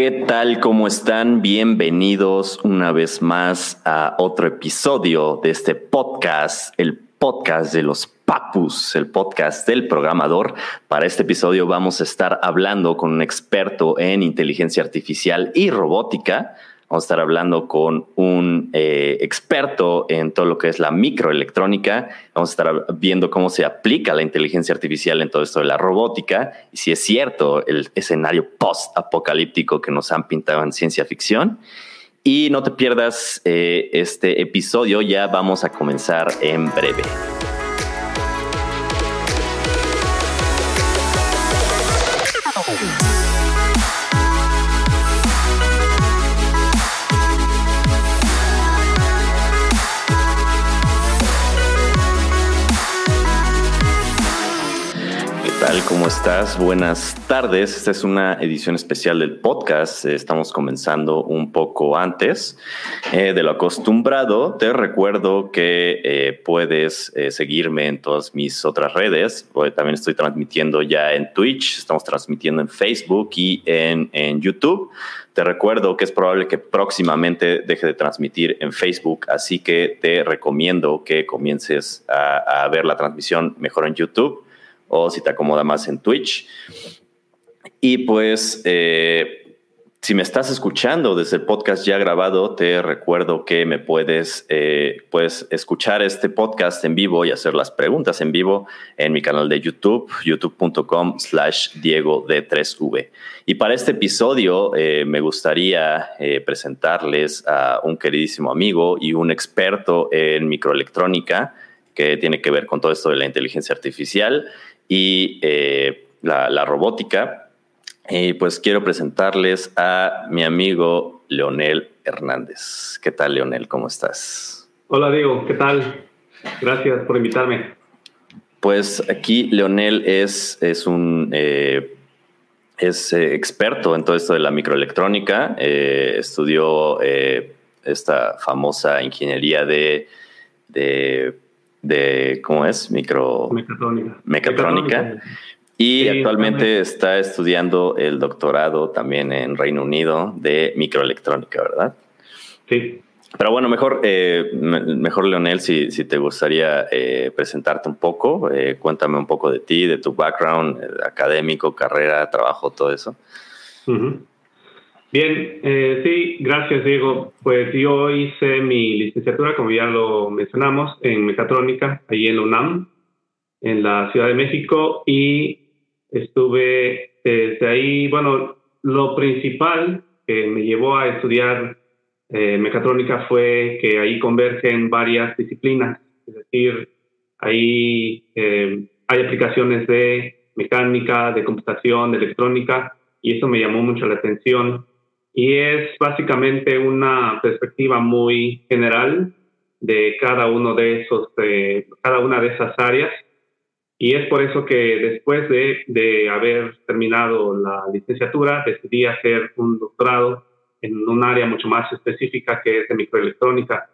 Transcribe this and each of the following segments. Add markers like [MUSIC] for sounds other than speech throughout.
¿Qué tal? ¿Cómo están? Bienvenidos una vez más a otro episodio de este podcast, el podcast de los Papus, el podcast del programador. Para este episodio vamos a estar hablando con un experto en inteligencia artificial y robótica. Vamos a estar hablando con un eh, experto en todo lo que es la microelectrónica. Vamos a estar viendo cómo se aplica la inteligencia artificial en todo esto de la robótica y si es cierto el escenario post-apocalíptico que nos han pintado en ciencia ficción. Y no te pierdas eh, este episodio, ya vamos a comenzar en breve. ¿Cómo estás? Buenas tardes. Esta es una edición especial del podcast. Estamos comenzando un poco antes eh, de lo acostumbrado. Te recuerdo que eh, puedes eh, seguirme en todas mis otras redes. También estoy transmitiendo ya en Twitch, estamos transmitiendo en Facebook y en, YouTube. Te recuerdo que es probable que próximamente deje de transmitir en Facebook, así que te recomiendo que comiences a ver la transmisión mejor en YouTube o si te acomoda más en Twitch. Y pues, eh, si me estás escuchando desde el podcast ya grabado, te recuerdo que me puedes, eh, puedes escuchar este podcast en vivo y hacer las preguntas en vivo en mi canal de YouTube, youtube.com slash Diego de 3V. Y para este episodio eh, me gustaría presentarles a un queridísimo amigo y un experto en microelectrónica que tiene que ver con todo esto de la inteligencia artificial y eh, la, robótica. Y pues quiero presentarles a mi amigo Leonel Hernández. ¿Qué tal, Leonel? ¿Cómo estás? Hola, Diego. ¿Qué tal? Gracias por invitarme. Pues aquí Leonel es, es un eh, es eh, experto en todo esto de la microelectrónica. estudió esta famosa ingeniería de, de de, ¿cómo es? Micro... Mecatrónica. Mecatrónica. Y actualmente está estudiando el doctorado también en Reino Unido de microelectrónica, ¿verdad? Sí. Pero bueno, mejor, eh, mejor Leonel, si, si te gustaría eh, presentarte un poco, eh, cuéntame un poco de ti, de tu background académico, carrera, trabajo, todo eso. Bien, eh, sí, gracias Diego. Pues yo hice mi licenciatura, como ya lo mencionamos, en mecatrónica, allí en UNAM, en la Ciudad de México, y estuve desde ahí, bueno, lo principal que me llevó a estudiar eh, mecatrónica fue que ahí convergen varias disciplinas, es decir, ahí eh, hay aplicaciones de mecánica, de computación, de electrónica, y eso me llamó mucho la atención y es básicamente una perspectiva muy general de cada uno de esos, cada una de esas áreas. Y es por eso que después de, de, haber terminado la licenciatura, decidí hacer un doctorado en un área mucho más específica que es de microelectrónica,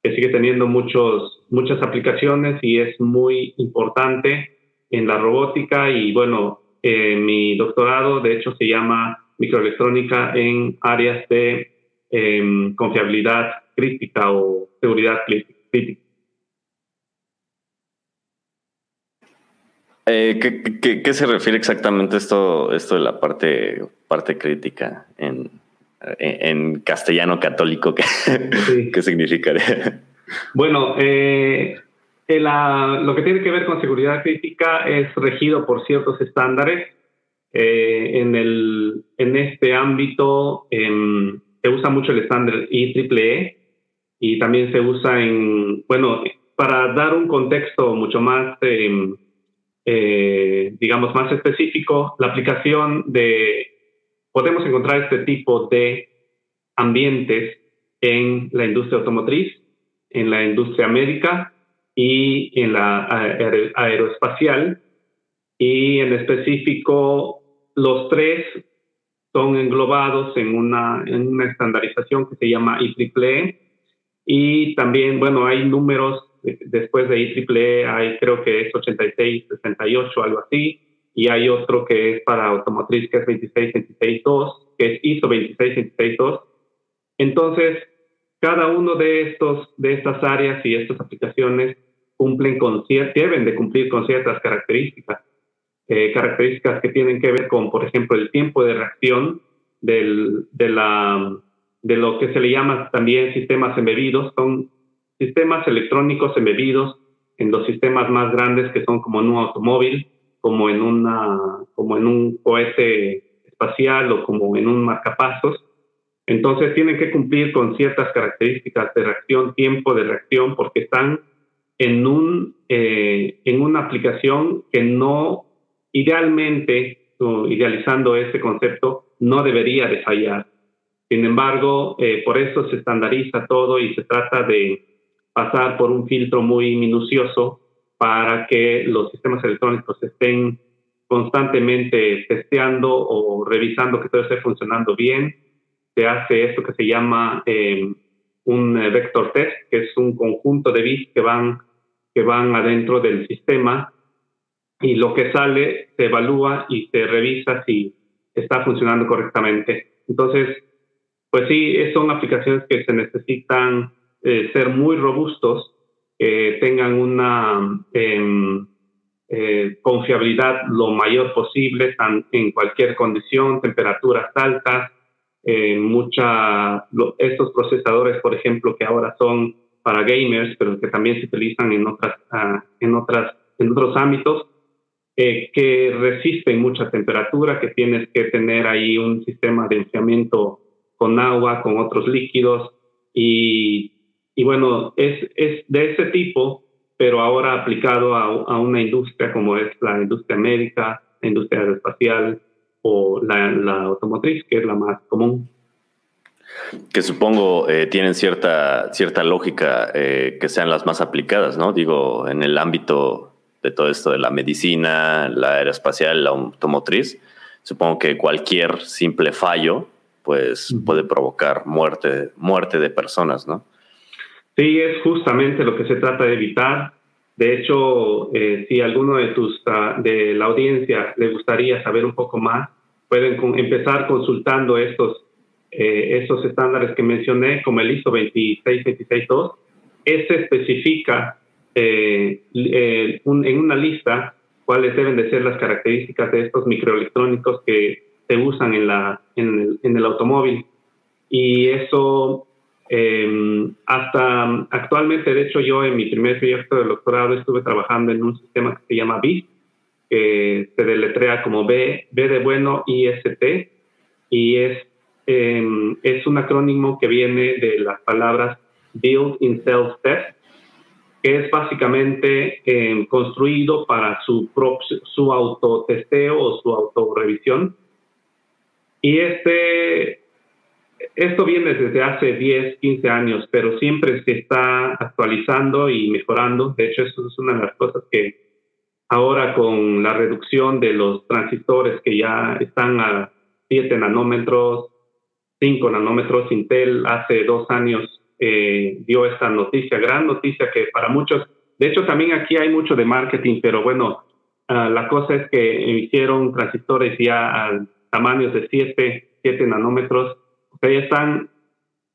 que sigue teniendo muchos, muchas aplicaciones y es muy importante en la robótica. Y bueno, eh, mi doctorado de hecho se llama microelectrónica en áreas de em, confiabilidad crítica o seguridad crítica. Eh, ¿qué, se refiere exactamente esto, esto de la parte, parte crítica en, en, castellano católico? [LAUGHS] ¿Qué, significaría? Bueno, eh, lo que tiene que ver con seguridad crítica es regido por ciertos estándares eh, en, el, en este ámbito em, se usa mucho el estándar IEEE y también se usa en, bueno, para dar un contexto mucho más, em, eh, digamos, más específico, la aplicación de, podemos encontrar este tipo de ambientes en la industria automotriz, en la industria médica y en la aeroespacial. Y en específico los tres son englobados en una, en una estandarización que se llama IEEE. Y también, bueno, hay números después de IEEE, hay creo que es 86, 68, algo así. y hay otro que es para automotriz que es 26262, que es ISO 26262. Entonces, cada uno de estos de estas áreas y estas aplicaciones cumplen con deben de cumplir con ciertas características, eh, características que tienen que ver con, por ejemplo, el tiempo de reacción del, de la de lo que se le llama también sistemas embebidos, son sistemas electrónicos embebidos en los sistemas más grandes que son como en un automóvil, como en, una, como en un cohete espacial o como en un marcapasos. Entonces tienen que cumplir con ciertas características de reacción, tiempo de reacción, porque están en, un, eh, en una aplicación que no, idealmente, idealizando ese concepto, no debería de fallar. Sin embargo, eh, por eso se estandariza todo y se trata de pasar por un filtro muy minucioso para que los sistemas electrónicos estén constantemente testeando o revisando que todo esté funcionando bien. Se hace esto que se llama eh, un vector test, que es un conjunto de bits que van, que van adentro del sistema y lo que sale se evalúa y se revisa si está funcionando correctamente. Entonces, pues sí, son aplicaciones que se necesitan eh, ser muy robustos, que tengan una em, eh, confiabilidad lo mayor posible en cualquier condición, temperaturas altas, eh, mucha, estos procesadores, por ejemplo, que ahora son para gamers, pero que también se utilizan en, otras, ah, en, otras, en otros ámbitos, que resisten mucha temperatura, que tienes que tener ahí un sistema de enfriamiento con agua, con otros líquidos y y bueno, es, es de ese tipo, pero ahora aplicado a, a, una industria como es la industria médica, la industria aeroespacial o la, la automotriz, que es la más común. Que supongo eh, tienen cierta, cierta lógica eh, que sean las más aplicadas, ¿no? Digo, en el ámbito de todo esto de la medicina, la aeroespacial, la automotriz, supongo que cualquier simple fallo pues puede provocar muerte, muerte de personas, ¿no? Sí, es justamente lo que se trata de evitar. De hecho, eh, si alguno de tus ah, de la audiencia le gustaría saber un poco más, pueden empezar consultando estos eh, estos estándares que mencioné, como el ISO 26262. Ese especifica eh, en una lista cuáles deben de ser las características de estos microelectrónicos que se usan en, la, en, el, en el automóvil. Y eso eh, hasta actualmente, de hecho, yo en mi primer proyecto de doctorado estuve trabajando en un sistema que se llama BIST, que se deletrea como B, B de bueno, IST, y es, em, es un acrónimo que viene de las palabras Build in Self Test, es básicamente em, construido para su, su autotesteo o su autorrevisión. Y este esto viene desde hace 10, 15 años, pero siempre se está actualizando y mejorando. De hecho, eso es una de las cosas que ahora con la reducción de los transistores que ya están a 7 nanómetros, 5 nanómetros, Intel hace dos años eh, dio esta noticia, gran noticia que para muchos, de hecho también aquí hay mucho de marketing, pero bueno, ah, la cosa es que hicieron transistores ya a tamaños de 7, 7 nanómetros ya están,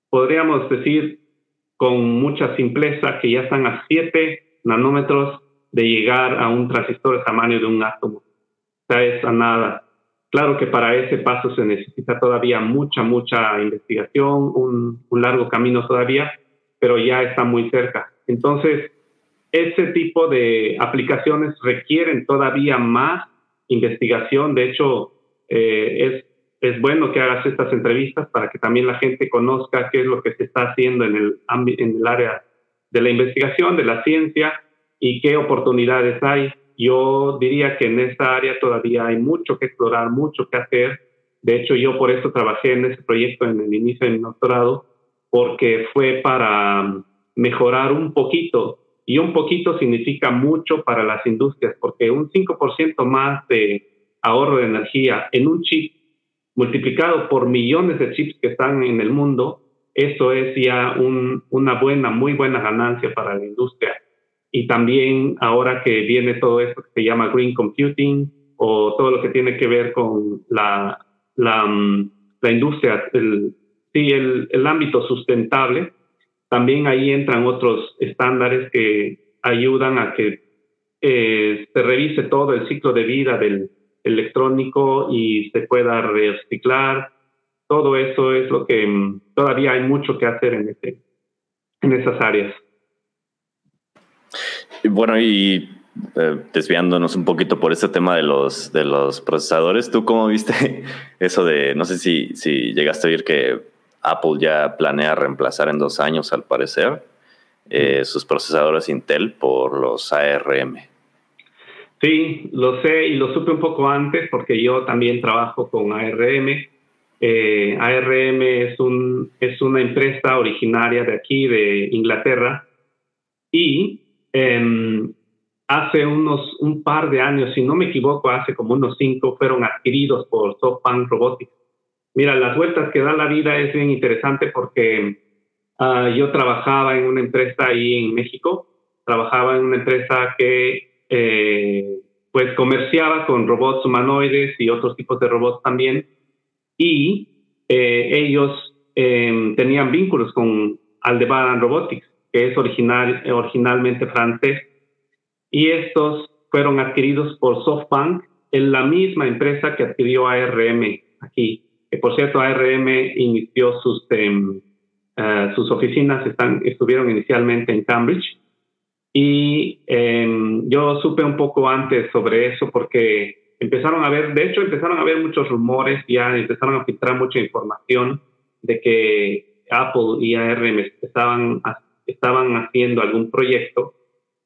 podríamos decir con mucha simpleza, que ya están a 7 nanómetros de llegar a un transistor de tamaño de un átomo. O sea, es a nada. Claro que para ese paso se necesita todavía mucha, mucha investigación, un, largo camino todavía, pero ya está muy cerca. Entonces, ese tipo de aplicaciones requieren todavía más investigación. De hecho, eh, es es bueno que hagas estas entrevistas para que también la gente conozca qué es lo que se está haciendo en el, en el área de la investigación, de la ciencia y qué oportunidades hay. Yo diría que en esta área todavía hay mucho que explorar, mucho que hacer. De hecho, yo por eso trabajé en ese proyecto en el inicio de mi doctorado, porque fue para mejorar un poquito, y un poquito significa mucho para las industrias, porque un 5% más de ahorro de energía en un chip multiplicado por millones de chips que están en el mundo, eso es ya una buena, muy buena ganancia para la industria. Y también ahora que viene todo esto que se llama Green Computing o todo lo que tiene que ver con la, la, mm, la industria, el, sí, el, el ámbito sustentable, también ahí entran otros estándares que ayudan a que eh, se revise todo el ciclo de vida del electrónico y se pueda reciclar. Todo eso es lo que mm, todavía hay mucho que hacer en, este, en esas áreas. Bueno, y eh, desviándonos un poquito por este tema de los, de los procesadores, ¿tú cómo viste [LAUGHS] eso de, no sé si, si llegaste a oír que Apple ya planea reemplazar en dos años, al parecer, eh, sus procesadores Intel por los ARM? Sí, lo sé y lo supe un poco antes porque yo también trabajo con ARM. Eh, ARM es, un, es una empresa originaria de aquí, de Inglaterra, y em, hace unos un par de años, si no me equivoco, hace como unos cinco, fueron adquiridos por SoftBank Robotics. Mira, las vueltas que da la vida es bien interesante porque uh, yo trabajaba en una empresa ahí en México, trabajaba en una empresa que eh, pues comerciaba con robots humanoides y otros tipos de robots también, y eh, ellos eh, tenían vínculos con Aldebaran Robotics, que es original, originalmente francés, y estos fueron adquiridos por SoftBank en la misma empresa que adquirió ARM aquí. Que por cierto, ARM inició sus, em, eh, sus oficinas, estuvieron inicialmente en Cambridge. Y em, yo supe un poco antes sobre eso porque empezaron a ver, de hecho empezaron a haber muchos rumores, ya empezaron a filtrar mucha información de que Apple y ARM estaban, estaban haciendo algún proyecto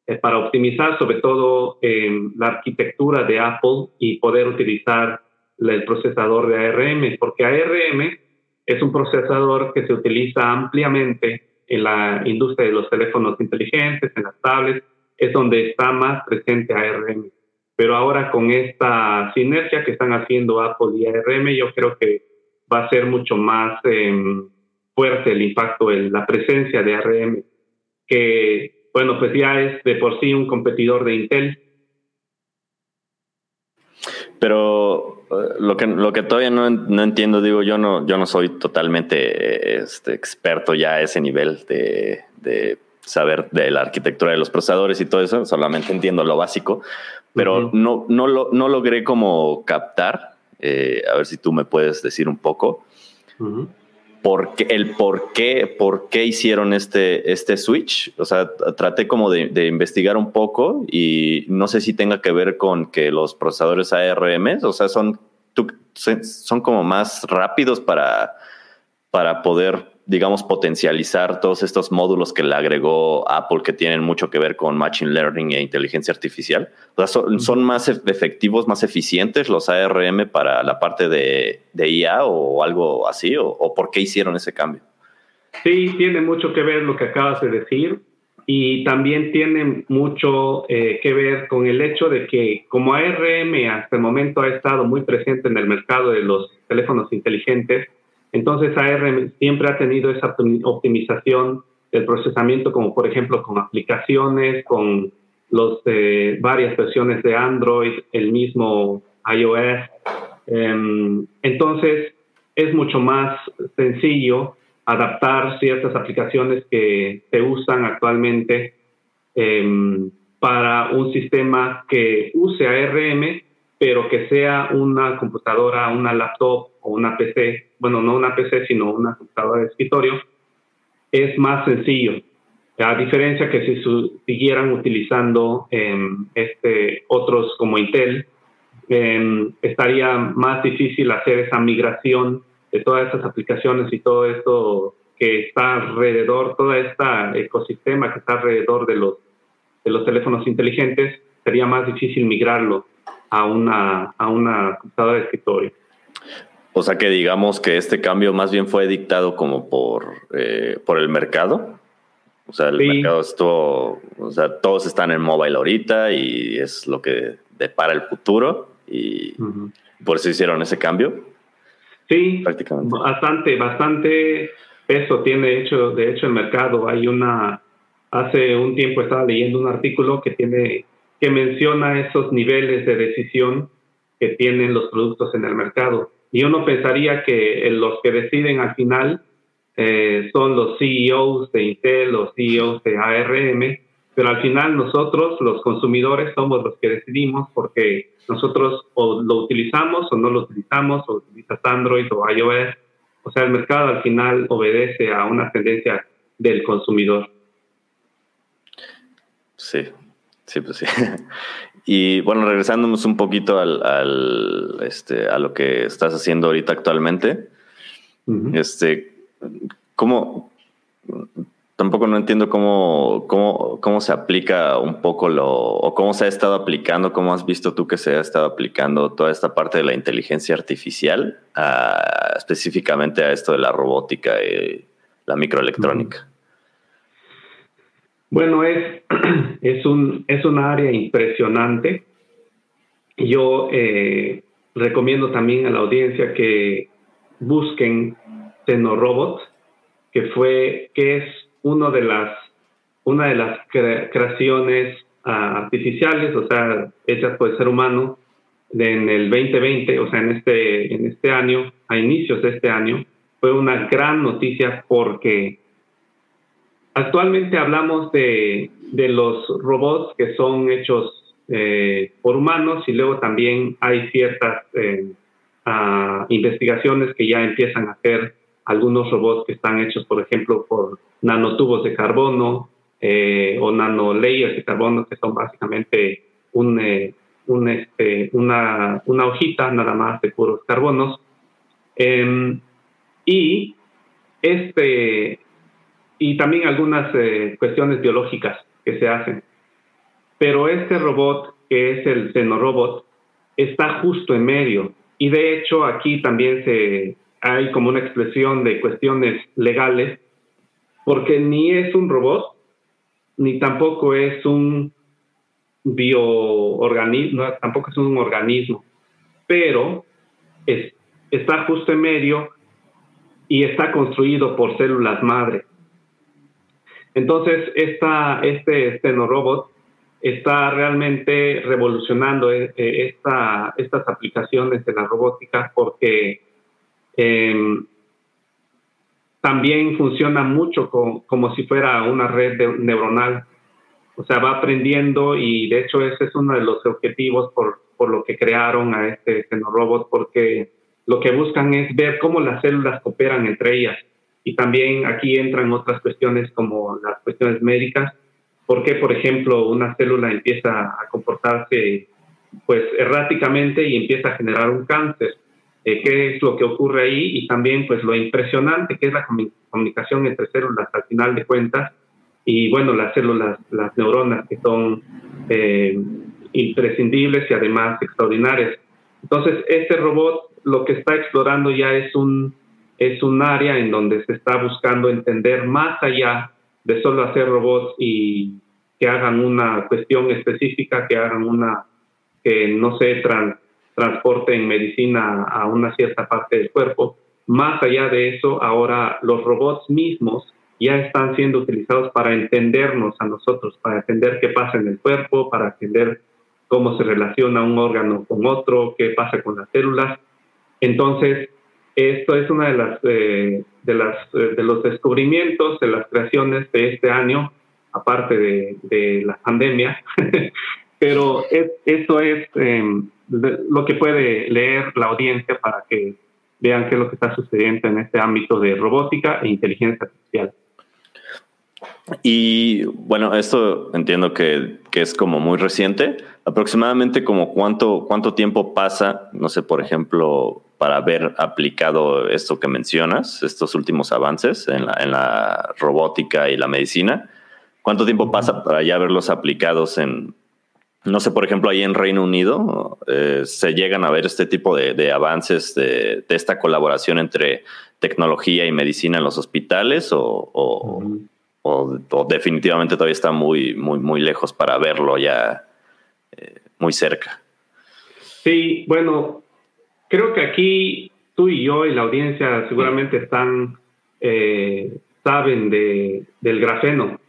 eh, para optimizar sobre todo em, la arquitectura de Apple y poder utilizar el procesador de ARM, porque ARM es un procesador que se utiliza ampliamente en la industria de los teléfonos inteligentes, en las tablets, es donde está más presente ARM. Pero ahora con esta sinergia que están haciendo Apple y ARM, yo creo que va a ser mucho más em, fuerte el impacto, en la presencia de ARM, que bueno, pues ya es de por sí un competidor de Intel. Pero eh, lo que, lo que todavía no, entiendo, digo, yo no, yo no soy totalmente este, experto ya a ese nivel de, saber de la arquitectura de los procesadores y todo eso, solamente entiendo lo básico, pero no, no, lo, no logré como captar, eh, a ver si tú me puedes decir un poco por qué, el por qué, por qué hicieron este, este switch. O sea, traté como de, investigar un poco y no sé si tenga que ver con que los procesadores ARM, o sea, son, son como más rápidos para, para poder digamos, potencializar todos estos módulos que le agregó Apple que tienen mucho que ver con Machine Learning e inteligencia artificial? O sea, son, más efectivos, más eficientes los ARM para la parte de, IA o algo así? O, por qué hicieron ese cambio? Sí, tiene mucho que ver lo que acabas de decir y también tiene mucho eh, que ver con el hecho de que como ARM hasta el momento ha estado muy presente en el mercado de los teléfonos inteligentes, entonces ARM siempre ha tenido esa optimización del procesamiento, como por ejemplo con aplicaciones, con los eh, varias versiones de Android, el mismo iOS. Em, entonces es mucho más sencillo adaptar ciertas aplicaciones que se usan actualmente em, para un sistema que use ARM, pero que sea una computadora, una laptop o una PC, bueno, no una PC, sino una computadora de escritorio, es más sencillo. A diferencia que si siguieran utilizando em, este, otros como Intel, em, estaría más difícil hacer esa migración de todas esas aplicaciones y todo esto que está alrededor, todo este ecosistema que está alrededor de los, de los teléfonos inteligentes, sería más difícil migrarlo a una, a una computadora de escritorio. O sea que digamos que este cambio más bien fue dictado como por, eh, por el mercado. O sea, el mercado estuvo, o sea, todos están en mobile ahorita y es lo que depara el futuro y por eso hicieron ese cambio. Sí, prácticamente. Bastante, bastante peso tiene de hecho, de hecho el mercado. Hay una, hace un tiempo estaba leyendo un artículo que tiene, que menciona esos niveles de decisión que tienen los productos en el mercado. Y uno pensaría que los que deciden al final eh, son los CEOs de Intel, los CEOs de ARM, pero al final nosotros, los consumidores, somos los que decidimos porque nosotros o lo utilizamos o no lo utilizamos, o utilizas Android o iOS. O sea, el mercado al final obedece a una tendencia del consumidor. Sí, sí, pues sí. [LAUGHS] Y bueno, regresándonos un poquito al, este, a lo que estás haciendo ahorita actualmente, este, ¿cómo, tampoco no entiendo cómo, cómo, cómo se aplica un poco lo, o cómo se ha estado aplicando, cómo has visto tú que se ha estado aplicando toda esta parte de la inteligencia artificial, específicamente a esto de la robótica y la microelectrónica. Bueno, es, [CLEARS THROAT] es, un, es una área impresionante. Yo eh, recomiendo también a la audiencia que busquen Tenorobot, que fue, que es de las, una de las creaciones ah, artificiales, o sea, hechas por el ser humano en el 2020, o sea, en este, en este año, a inicios de este año, fue una gran noticia porque actualmente hablamos de, de los robots que son hechos eh, por humanos y luego también hay ciertas eh, ah, investigaciones que ya empiezan a hacer algunos robots que están hechos, por ejemplo, por nanotubos de carbono eh, o nanolayers de carbono, que son básicamente eh, este, una, una, hojita nada más de puros carbonos. Em, y, este, y también algunas eh, cuestiones biológicas que se hacen. Pero este robot, que es el Xenorobot, está justo en medio. Y de hecho aquí también se, hay como una expresión de cuestiones legales, porque ni es un robot, ni tampoco es un bioorganismo, tampoco es un organismo, pero está justo en medio y está construido por células madre. Entonces, esta, este robot está realmente revolucionando eh, eh, esta, estas aplicaciones de la robótica porque Em, también funciona mucho como si fuera una red neuronal. O sea, va aprendiendo y de hecho ese es uno de los objetivos por, lo que crearon a este robot porque lo que buscan es ver cómo las células cooperan entre ellas. Y también aquí entran otras cuestiones como las cuestiones médicas. ¿Por qué, por ejemplo, una célula empieza a comportarse pues erráticamente y empieza a generar un cáncer? Eh, qué es lo que ocurre ahí y también pues lo impresionante que es la comunicación entre células al final de cuentas y bueno, las células, las neuronas que son eh, imprescindibles y además extraordinarias. Entonces, este robot lo que está explorando ya es un, es un área en donde se está buscando entender más allá de solo hacer robots y que hagan una cuestión específica, que hagan una, que no se trans, transporte en medicina a una cierta parte del cuerpo. Más allá de eso, ahora los robots mismos ya están siendo utilizados para entendernos a nosotros, para entender qué pasa en el cuerpo, para entender cómo se relaciona un órgano con otro, qué pasa con las células. Entonces, esto es una de las eh, de las eh, de los descubrimientos, de las creaciones de este año, aparte de, de la pandemia. [LAUGHS] Pero es, eso es em, lo que puede leer la audiencia para que vean qué es lo que está sucediendo en este ámbito de robótica e inteligencia artificial. Y bueno, esto entiendo que, que, es como muy reciente. Aproximadamente como cuánto, cuánto tiempo pasa, no sé, por ejemplo, para haber aplicado esto que mencionas, estos últimos avances en la, en la robótica y la medicina. ¿Cuánto tiempo pasa para ya verlos aplicados en, no sé, por ejemplo, ahí en Reino Unido eh, se llegan a ver este tipo de, avances de, esta colaboración entre tecnología y medicina en los hospitales o, definitivamente todavía está muy, muy, muy lejos para verlo ya eh, muy cerca. Sí, bueno, creo que aquí tú y yo y la audiencia seguramente están, eh, saben de, del grafeno.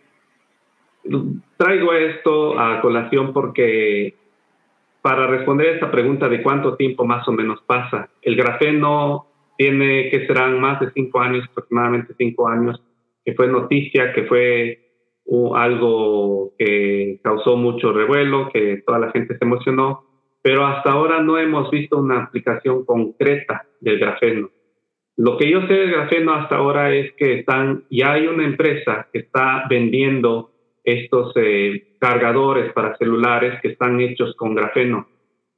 Traigo esto a colación porque para responder esta pregunta de cuánto tiempo más o menos pasa, el grafeno tiene que serán más de cinco años, aproximadamente cinco años, que fue noticia, que fue algo que causó mucho revuelo, que toda la gente se emocionó, pero hasta ahora no hemos visto una aplicación concreta del grafeno. Lo que yo sé del grafeno hasta ahora es que están, ya hay una empresa que está vendiendo estos eh, cargadores para celulares que están hechos con grafeno.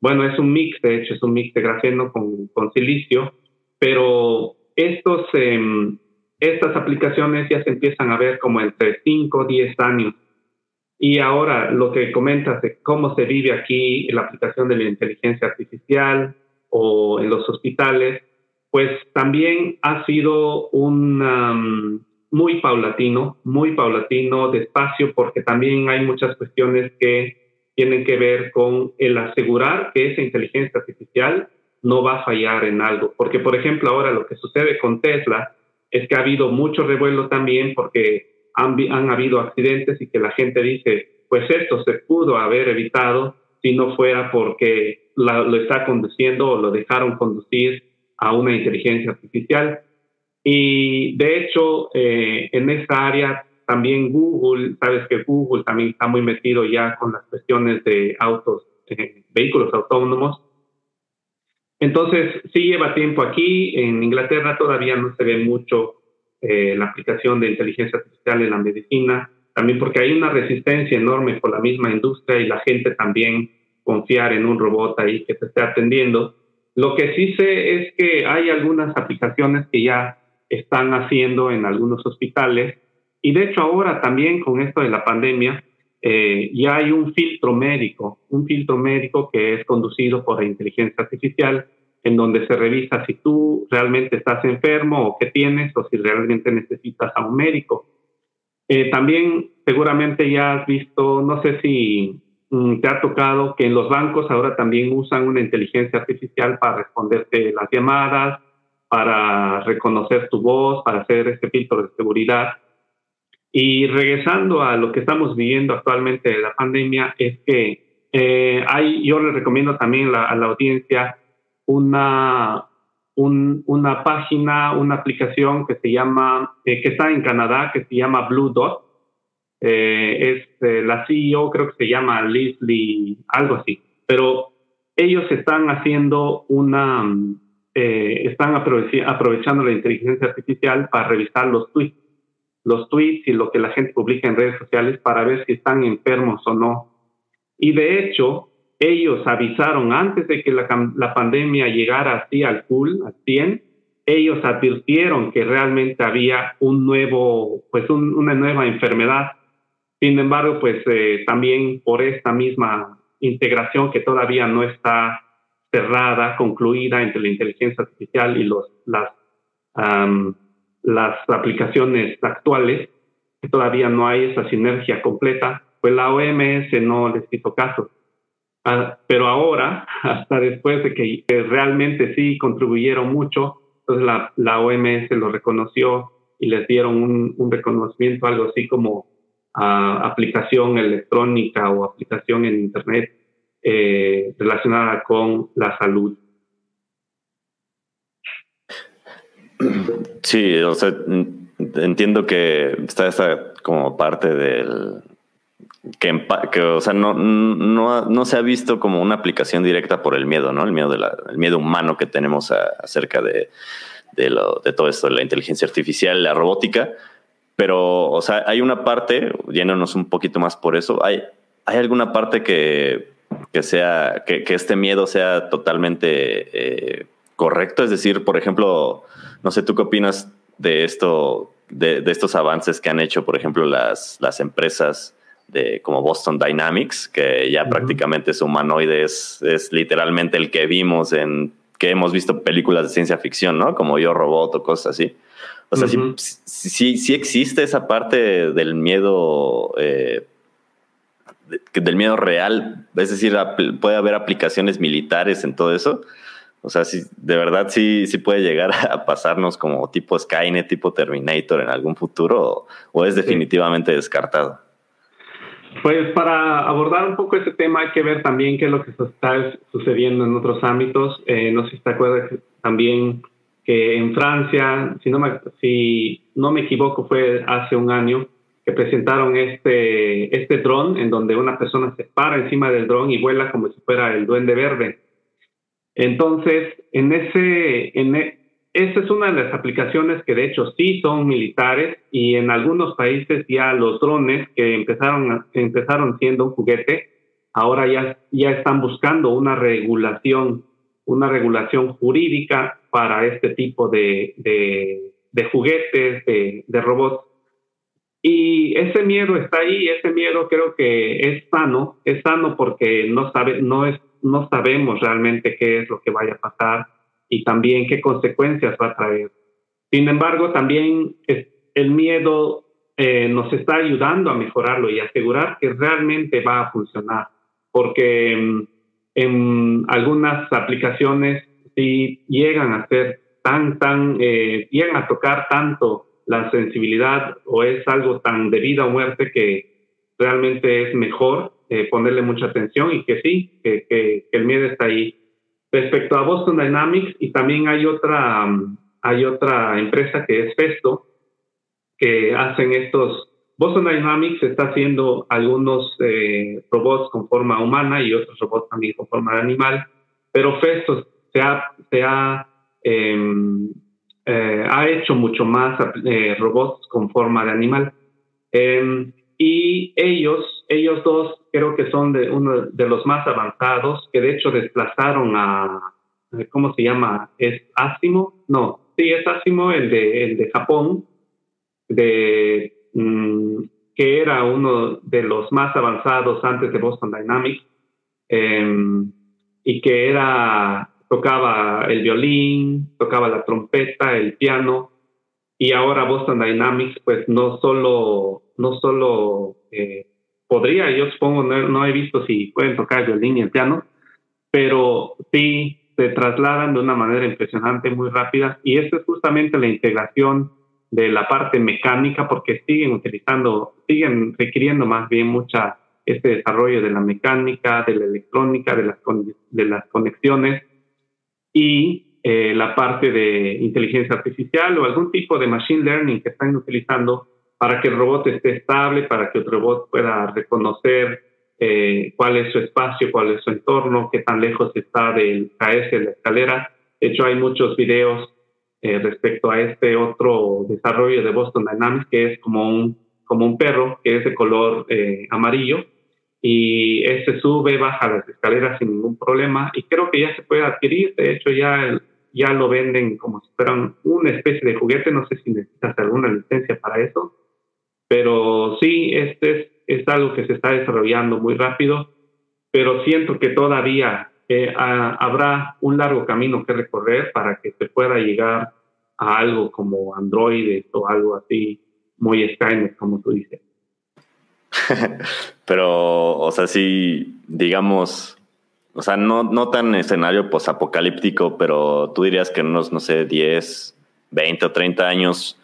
Bueno, es un mix, de hecho, es un mix de grafeno con, con silicio, pero estos, em, estas aplicaciones ya se empiezan a ver como entre 5 o 10 años. Y ahora lo que comentas de cómo se vive aquí la aplicación de la inteligencia artificial o en los hospitales, pues también ha sido un muy paulatino, muy paulatino, despacio, porque también hay muchas cuestiones que tienen que ver con el asegurar que esa inteligencia artificial no va a fallar en algo. Porque, por ejemplo, ahora lo que sucede con Tesla es que ha habido mucho revuelo también porque han, han habido accidentes y que la gente dice, pues esto se pudo haber evitado si no fuera porque lo está conduciendo o lo dejaron conducir a una inteligencia artificial. Y de hecho, eh, en esta área también Google, sabes que Google también está muy metido ya con las cuestiones de autos, eh, vehículos autónomos. Entonces, sí lleva tiempo aquí. En Inglaterra todavía no se ve mucho eh, la aplicación de inteligencia artificial en la medicina, también porque hay una resistencia enorme por la misma industria y la gente también confiar en un robot ahí que te esté atendiendo. Lo que sí sé es que hay algunas aplicaciones que ya están haciendo en algunos hospitales y de hecho ahora también con esto de la pandemia eh, ya hay un filtro médico, un filtro médico que es conducido por la inteligencia artificial, en donde se revisa si tú realmente estás enfermo o qué tienes, o si realmente necesitas a un médico. Eh, también seguramente ya has visto, no sé si mm, te ha tocado que en los bancos ahora también usan una inteligencia artificial para responderte las llamadas, para reconocer tu voz, para hacer este filtro de seguridad. Y regresando a lo que estamos viviendo actualmente de la pandemia, es que eh, hay, yo le recomiendo también a la audiencia una, una página, una aplicación que se llama, eh, que está en Canadá, que se llama Blue Dot. Eh, es la CEO, creo que se llama Leslie, algo así. Pero ellos están haciendo una, están aprovechando la inteligencia artificial para revisar los tweets los tweets y lo que la gente publica en redes sociales para ver si están enfermos o no. Y de hecho, ellos avisaron antes de que la, pandemia llegara así al full, al 100, ellos advirtieron que realmente había un nuevo, pues una nueva enfermedad. Sin embargo, pues eh, también por esta misma integración que todavía no está cerrada, concluida entre la inteligencia artificial y las, las aplicaciones actuales, que todavía no hay esa sinergia completa, pues la OMS no les hizo caso. Ah, pero ahora, hasta después de que, realmente sí contribuyeron mucho, entonces la, la, OMS lo reconoció y les dieron un, reconocimiento, algo así como ah, aplicación electrónica o aplicación en Internet eh, relacionada con la salud. Sí, o sea, entiendo que está esta como parte del que, que o sea, no, no, no, se ha visto como una aplicación directa por el miedo, ¿no? El miedo, de la, el miedo humano que tenemos acerca de, de, lo, de todo esto, de la inteligencia artificial, la robótica. Pero, o sea, hay una parte, yéndonos un poquito más por eso, hay, hay alguna parte que, que sea, que, que este miedo sea totalmente eh, correcto. Es decir, por ejemplo, no sé, ¿tú qué opinas de esto, de, estos avances que han hecho, por ejemplo, las, las empresas de como Boston Dynamics, que ya prácticamente su humanoide es, literalmente el que vimos en que hemos visto películas de ciencia ficción, ¿no? Como Yo Robot o cosas así. O sea, sí, sí, existe esa parte del miedo, eh, del miedo real. Es decir, puede haber aplicaciones militares en todo eso. O sea, sí, de verdad sí, sí puede llegar [LAUGHS] a pasarnos como tipo Skynet, tipo Terminator en algún futuro, o, es definitivamente descartado. Pues para abordar un poco ese tema hay que ver también qué es lo que está sucediendo en otros ámbitos. Eh, no sé si te acuerdas también que en Francia, si no, me, si no me equivoco, fue hace un año que presentaron este, este dron en donde una persona se para encima del dron y vuela como si fuera el duende verde. Entonces, en ese, en, e, esa es una de las aplicaciones que de hecho sí son militares y en algunos países ya los drones que empezaron, empezaron siendo un juguete, ahora ya, ya están buscando una regulación, una regulación jurídica para este tipo de, de, juguetes, de, de, robots. Y ese miedo está ahí, ese miedo creo que es sano, es sano porque no, sabe, no, es, no sabemos realmente qué es lo que vaya a pasar y también qué consecuencias va a traer. Sin embargo, también el miedo eh, nos está ayudando a mejorarlo y asegurar que realmente va a funcionar, porque mm, en, algunas aplicaciones sí llegan a ser tan, tan, eh, llegan a tocar tanto la sensibilidad o es algo tan de vida o muerte que realmente es mejor eh, ponerle mucha atención y que sí, que, que el miedo está ahí respecto a Boston Dynamics y también hay otra, hay otra empresa que es Festo, que hacen estos, Boston Dynamics está haciendo algunos eh, robots con forma humana y otros robots también con forma de animal, pero Festo se ha, se ha, em, eh, ha hecho mucho más eh, robots con forma de animal. Y ellos, ellos dos creo que son de uno de los más avanzados, que de hecho desplazaron a, ¿cómo se llama? ¿Es Asimo? No, sí, es Asimo, el de, el de Japón, de, mm, que era uno de los más avanzados antes de Boston Dynamics, em, y que era, tocaba el violín, tocaba la trompeta, el piano, y ahora Boston Dynamics, pues no solo no solo eh, podría, yo supongo, no, he visto si pueden tocar violín y el piano, pero sí se trasladan de una manera impresionante, muy rápida, y esto es justamente la integración de la parte mecánica, porque siguen utilizando, siguen requiriendo más bien mucha este desarrollo de la mecánica, de la electrónica, de las, de las conexiones y eh, la parte de inteligencia artificial o algún tipo de machine learning que están utilizando para que el robot esté estable, para que el robot pueda reconocer eh, cuál es su espacio, cuál es su entorno, qué tan lejos está del caerse de la escalera. De hecho, hay muchos videos eh, respecto a este otro desarrollo de Boston Dynamics, que es como un, como un perro, que es de color eh, amarillo, y ese sube, baja las escaleras sin ningún problema, y creo que ya se puede adquirir, de hecho ya, ya lo venden como si fueran una especie de juguete, no sé si necesitas alguna licencia para eso, pero sí, este es, algo que se está desarrollando muy rápido, pero siento que todavía eh, habrá un largo camino que recorrer para que se pueda llegar a algo como Android o algo así muy Skynet, como tú dices. [LAUGHS] pero, o sea, sí, digamos, o sea, no, no tan escenario posapocalíptico, pero tú dirías que en unos, no sé, 10, 20 o 30 años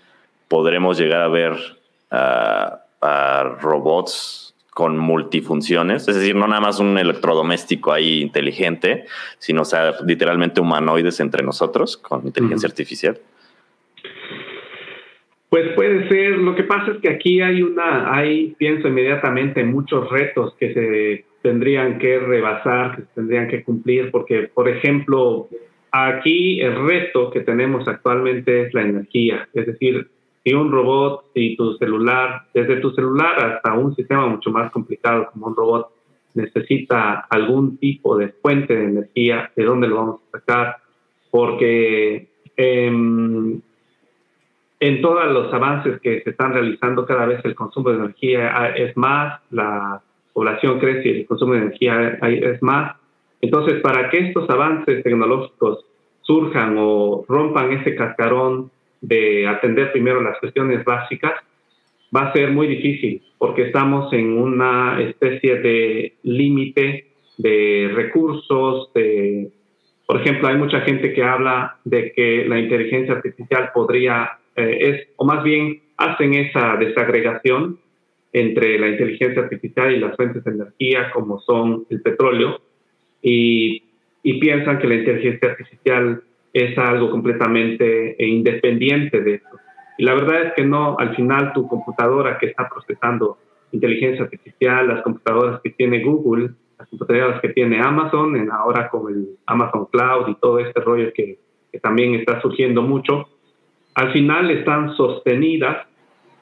podremos llegar a ver a, robots con multifunciones, es decir, no nada más un electrodoméstico ahí inteligente, sino sea, literalmente humanoides entre nosotros con inteligencia artificial. Pues puede ser. Lo que pasa es que aquí hay una, hay, pienso inmediatamente, muchos retos que se tendrían que rebasar, que se tendrían que cumplir, porque, por ejemplo, aquí el reto que tenemos actualmente es la energía, es decir, si un robot, si tu celular, desde tu celular hasta un sistema mucho más complicado como un robot, necesita algún tipo de fuente de energía, ¿de dónde lo vamos a sacar? Porque em, en todos los avances que se están realizando, cada vez el consumo de energía es más, la población crece y el consumo de energía es más. Entonces, para que estos avances tecnológicos surjan o rompan ese cascarón de atender primero las cuestiones básicas, va a ser muy difícil porque estamos en una especie de límite de recursos. De, por ejemplo, hay mucha gente que habla de que la inteligencia artificial podría, eh, es, o más bien hacen esa desagregación entre la inteligencia artificial y las fuentes de energía como son el petróleo y, y piensan que la inteligencia artificial es algo completamente independiente de esto. Y la verdad es que no, al final tu computadora que está procesando inteligencia artificial, las computadoras que tiene Google, las computadoras que tiene Amazon, ahora con el Amazon Cloud y todo este rollo que, que también está surgiendo mucho, al final están sostenidas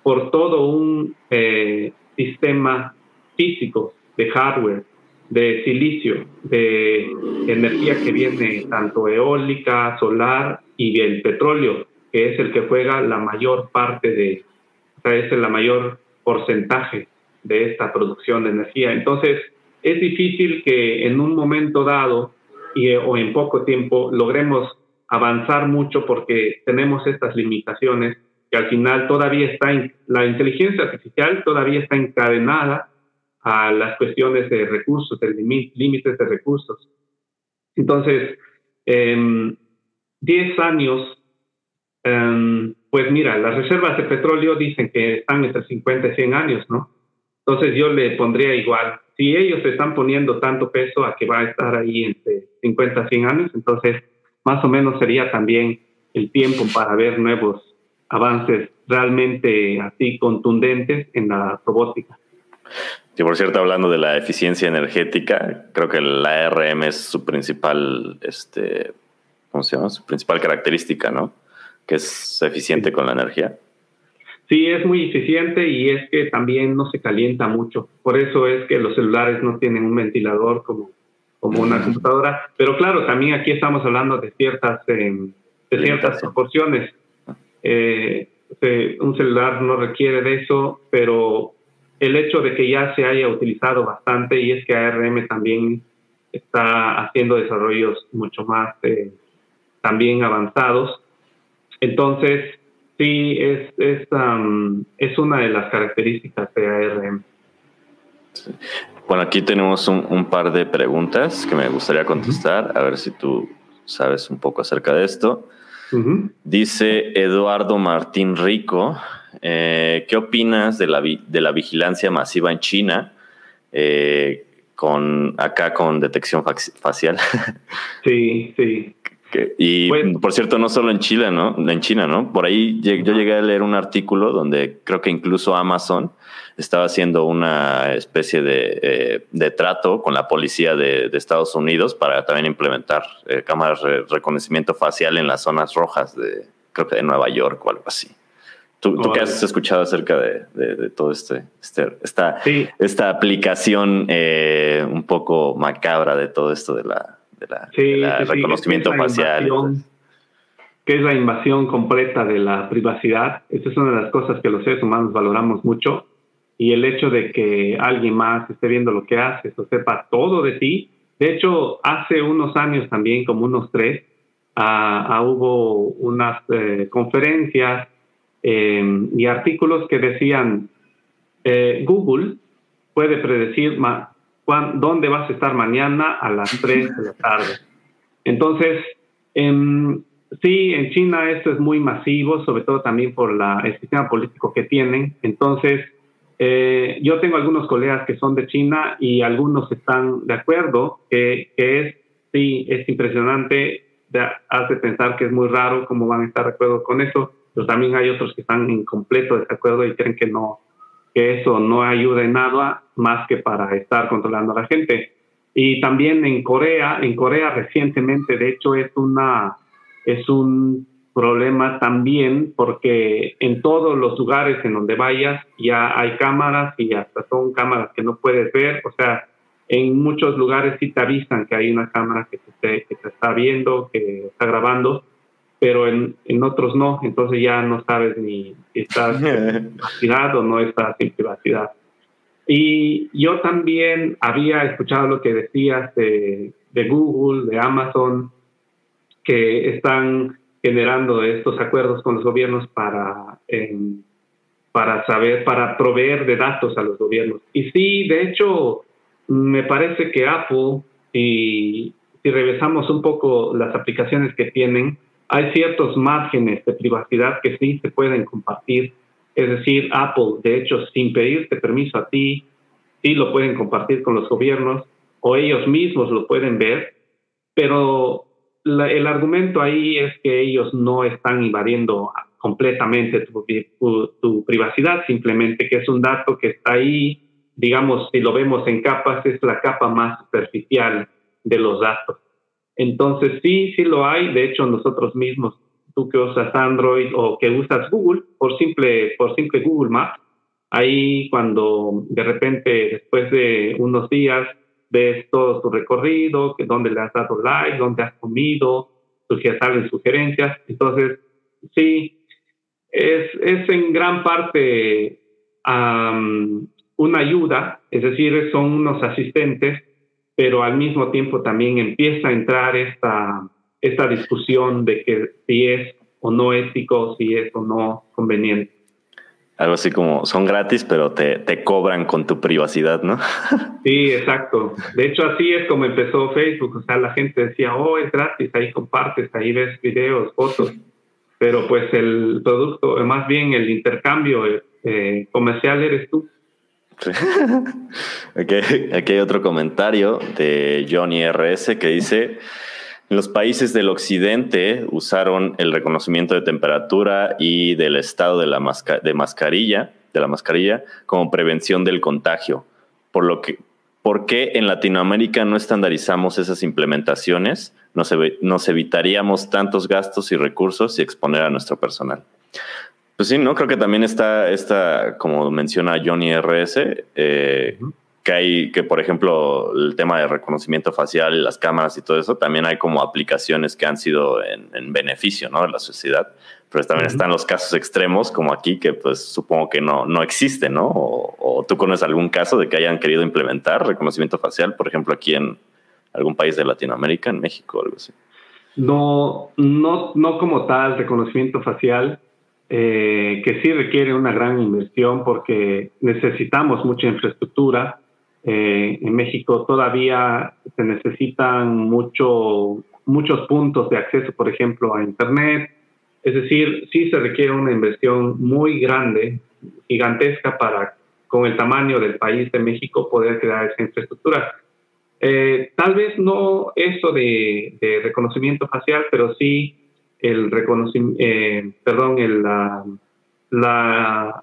por todo un eh, sistema físico de hardware, de silicio, de energía que viene tanto eólica, solar y del petróleo, que es el que juega la mayor parte de, o sea, es el mayor porcentaje de esta producción de energía. Entonces, es difícil que en un momento dado y, o en poco tiempo logremos avanzar mucho porque tenemos estas limitaciones que al final todavía está, la inteligencia artificial todavía está encadenada a las cuestiones de recursos, de límites de recursos. Entonces, en 10 años, em, pues mira, las reservas de petróleo dicen que están entre 50 y 100 años, ¿no? Entonces yo le pondría igual, si ellos están poniendo tanto peso a que va a estar ahí entre 50 y 100 años, entonces más o menos sería también el tiempo para ver nuevos avances realmente así contundentes en la robótica. Y por cierto, hablando de la eficiencia energética, creo que la ARM es su principal, este, ¿cómo se llama? Su principal característica, ¿no? Que es eficiente con la energía. Sí, es muy eficiente y es que también no se calienta mucho. Por eso es que los celulares no tienen un ventilador como como una computadora. Pero claro, también aquí estamos hablando de ciertas, eh, de ciertas proporciones. Eh, un celular no requiere de eso, pero el hecho de que ya se haya utilizado bastante y es que ARM también está haciendo desarrollos mucho más eh, también avanzados. Entonces, sí, es, es, es una de las características de ARM. Bueno, aquí tenemos un, par de preguntas que me gustaría contestar, a ver si tú sabes un poco acerca de esto. Dice Eduardo Martín Rico, eh, ¿qué opinas de la, de la vigilancia masiva en China? Eh, con acá con detección facial. [LAUGHS] Sí, sí. y por cierto, no solo en Chile, ¿no? En China, ¿no? Por ahí yo llegué a leer un artículo donde creo que incluso Amazon estaba haciendo una especie de, eh, trato con la policía de, Estados Unidos para también implementar eh, cámaras de reconocimiento facial en las zonas rojas de, creo que de Nueva York o algo así. ¿Tú, qué has escuchado acerca de, todo este, este esta, esta aplicación eh, un poco macabra de todo esto de la, de reconocimiento facial? que es la invasión completa de la privacidad. Esta es una de las cosas que los seres humanos valoramos mucho y el hecho de que alguien más esté viendo lo que haces o sepa todo de ti. De hecho, hace unos años también, como unos tres, ah, ah, hubo unas eh, conferencias em, y artículos que decían, eh, Google puede predecir dónde vas a estar mañana a las 3 de la tarde. Entonces, em, sí, en China esto es muy masivo, sobre todo también por el sistema político que tienen. Entonces, eh, yo tengo algunos colegas que son de China y algunos están de acuerdo, que, es, sí, es impresionante, hace pensar que es muy raro cómo van a estar de acuerdo con eso, pero también hay otros que están en completo desacuerdo y creen que no, que eso no ayuda en nada más que para estar controlando a la gente. Y también en Corea, en Corea recientemente, de hecho, es una, es un problema también porque en todos los lugares en donde vayas ya hay cámaras y hasta son cámaras que no puedes ver. O sea, en muchos lugares sí te avisan que hay una cámara que te, que te está viendo, que está grabando, pero en, en, otros no. Entonces ya no sabes ni si estás en [LAUGHS] privacidad o no estás en privacidad. Y yo también había escuchado lo que decías de, de Google, de Amazon, que están generando estos acuerdos con los gobiernos para, em, para saber, para proveer de datos a los gobiernos. Y sí, de hecho, me parece que Apple, y si revisamos un poco las aplicaciones que tienen, hay ciertos márgenes de privacidad que sí se pueden compartir Es decir, Apple, de hecho, sin pedirte permiso a ti, sí lo pueden compartir con los gobiernos o ellos mismos lo pueden ver, pero el argumento ahí es que ellos no están invadiendo completamente tu, privacidad, simplemente que es un dato que está ahí, digamos, si lo vemos en capas, es la capa más superficial de los datos. Entonces, sí, sí lo hay. De hecho, nosotros mismos, tú que usas Android o que usas Google, por simple, por simple Google Maps, ahí cuando de repente, después de unos días, ves todo tu recorrido, que dónde le has dado like, dónde has comido, salen sugerencias. Entonces, sí, es, es en gran parte una ayuda, es decir, son unos asistentes pero al mismo tiempo también empieza a entrar esta, esta discusión de que si es o no ético, si es o no conveniente. Algo así como son gratis, pero te, te cobran con tu privacidad, ¿no? [LAUGHS] Sí, exacto. De hecho, así es como empezó Facebook. O sea, la gente decía, oh, es gratis, ahí compartes, ahí ves videos, fotos. Pero pues el producto, más bien el intercambio eh, comercial eres tú. [LAUGHS] aquí, hay otro comentario de Johnny RS que dice, los países del occidente usaron el reconocimiento de temperatura y del estado de la de mascarilla, de la mascarilla como prevención del contagio, por lo que ¿por qué en Latinoamérica no estandarizamos esas implementaciones? Nos evitaríamos tantos gastos y recursos y exponer a nuestro personal. Pues sí, no creo que también está esta, como menciona Johnny RS, eh, que hay, que por ejemplo, el tema de reconocimiento facial, las cámaras y todo eso, también hay como aplicaciones que han sido en, beneficio, ¿no? De la sociedad. Pero también están los casos extremos, como aquí, que pues supongo que no, no existen, ¿no? O, o, tú conoces algún caso de que hayan querido implementar reconocimiento facial, por ejemplo, aquí en algún país de Latinoamérica, en México algo así. No, no, no como tal reconocimiento facial, eh, que sí requiere una gran inversión porque necesitamos mucha infraestructura. Eh, en México todavía se necesitan mucho, muchos puntos de acceso, por ejemplo, a Internet. Es decir, sí se requiere una inversión muy grande, gigantesca, para con el tamaño del país de México poder crear esa infraestructura. Eh, tal vez no eso de, de reconocimiento facial, pero sí el reconocimiento, eh, perdón, el, la,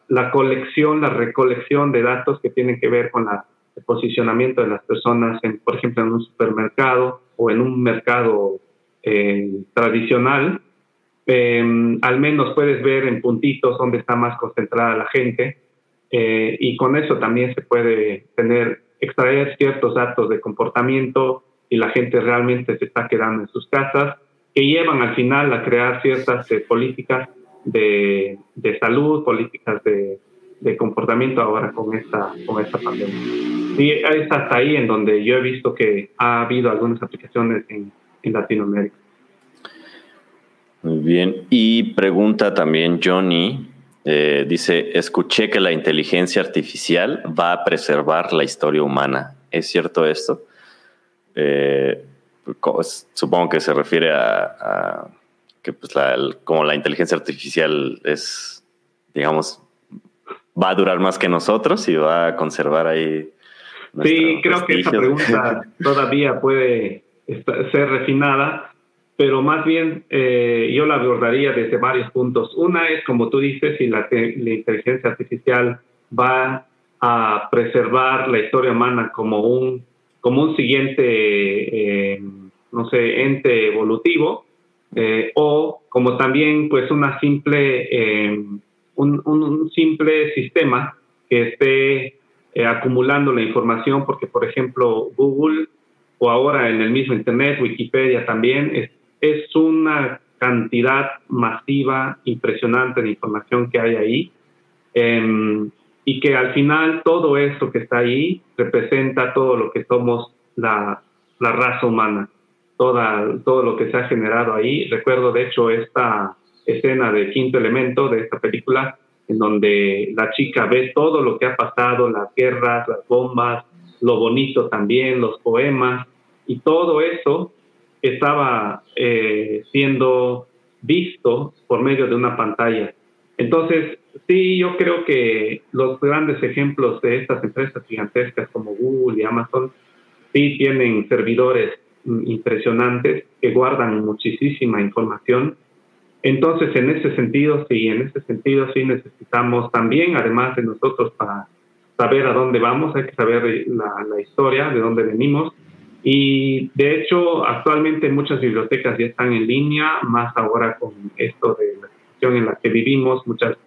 la, colección, la recolección de datos que tienen que ver con la, el posicionamiento de las personas, en, por ejemplo, en un supermercado o en un mercado eh, tradicional. Em, al menos puedes ver en puntitos dónde está más concentrada la gente eh, y con eso también se puede tener, extraer ciertos datos de comportamiento y la gente realmente se está quedando en sus casas que llevan al final a crear ciertas eh, políticas de, de, salud, políticas de, de, comportamiento ahora con esta, con esta pandemia. Y es hasta ahí en donde yo he visto que ha habido algunas aplicaciones en, en Latinoamérica. Muy bien. Y pregunta también Johnny, eh, dice, escuché que la inteligencia artificial va a preservar la historia humana. ¿Es cierto esto? Eh, supongo que se refiere a, que pues como la inteligencia artificial es, digamos, va a durar más que nosotros y va a conservar ahí. Sí, creo que esa pregunta [LAUGHS] todavía puede ser refinada, pero más bien eh, yo la abordaría desde varios puntos. Una es, como tú dices, si la, inteligencia artificial va a preservar la historia humana como un, como un siguiente eh, no sé, ente evolutivo, eh, o como también pues una simple, eh, un, simple sistema que esté acumulando la información, porque por ejemplo Google o ahora en el mismo Internet, Wikipedia también, es, es una cantidad masiva, impresionante de información que hay ahí. Y que al final todo esto que está ahí representa todo lo que somos la, la raza humana toda, todo lo que se ha generado ahí. Recuerdo, de hecho, esta escena de Quinto Elemento de esta película, en donde la chica ve todo lo que ha pasado, las guerras, las bombas, lo bonito también, los poemas, y todo eso estaba eh, siendo visto por medio de una pantalla. Entonces, sí, yo creo que los grandes ejemplos de estas empresas gigantescas como Google y Amazon sí tienen servidores impresionantes que guardan muchísima información. Entonces, en ese sentido, sí, en ese sentido, sí necesitamos también, además de nosotros, para saber a dónde vamos, hay que saber la, la historia, de dónde venimos. Y de hecho, actualmente muchas bibliotecas ya están en línea, más ahora con esto de la situación en la que vivimos, muchas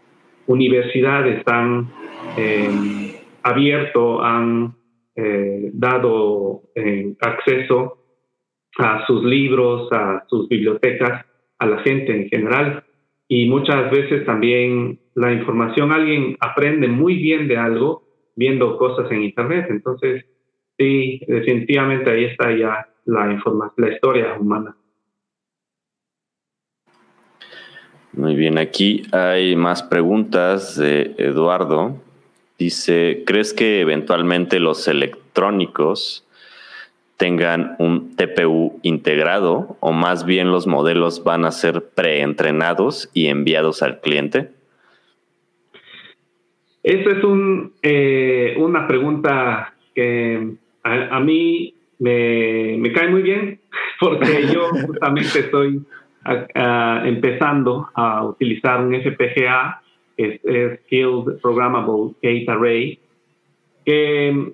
universidades han eh, abierto, han eh, dado eh, acceso a sus libros, a sus bibliotecas, a la gente en general. Y muchas veces también la información, alguien aprende muy bien de algo viendo cosas en Internet. Entonces, sí, definitivamente ahí está ya la, información, la historia humana. Muy bien, aquí hay más preguntas de Eduardo. Dice, ¿crees que eventualmente los electrónicos tengan un TPU integrado o más bien los modelos van a ser preentrenados y enviados al cliente? Esa es eh, una pregunta que a, mí me, cae muy bien [LAUGHS] porque yo justamente empezando a utilizar un FPGA, que es, Skilled Programmable Gate Array, que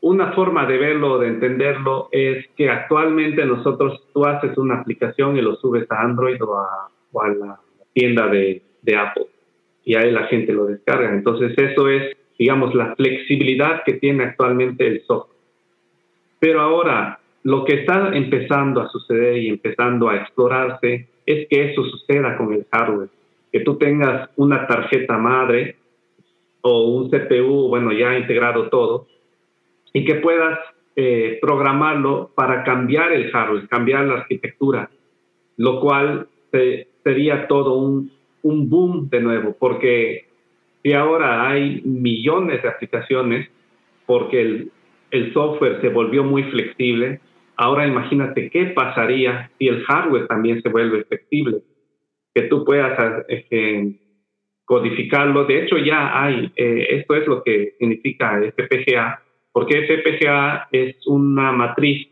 una forma de verlo, de entenderlo, es que actualmente nosotros, tú haces una aplicación y lo subes a Android o a, la tienda de, Apple y ahí la gente lo descarga. Entonces eso es, digamos, la flexibilidad que tiene actualmente el software. Pero ahora, lo que está empezando a suceder y empezando a explorarse es que eso suceda con el hardware, que tú tengas una tarjeta madre o un CPU, bueno, ya integrado todo, y que puedas eh, programarlo para cambiar el hardware, cambiar la arquitectura, lo cual sería todo un, un boom de nuevo, porque si ahora hay millones de aplicaciones, porque el, el software se volvió muy flexible, ahora imagínate qué pasaría si el hardware también se vuelve flexible, que tú puedas eh, codificarlo. De hecho, ya hay, eh, esto es lo que significa FPGA, porque FPGA es una matriz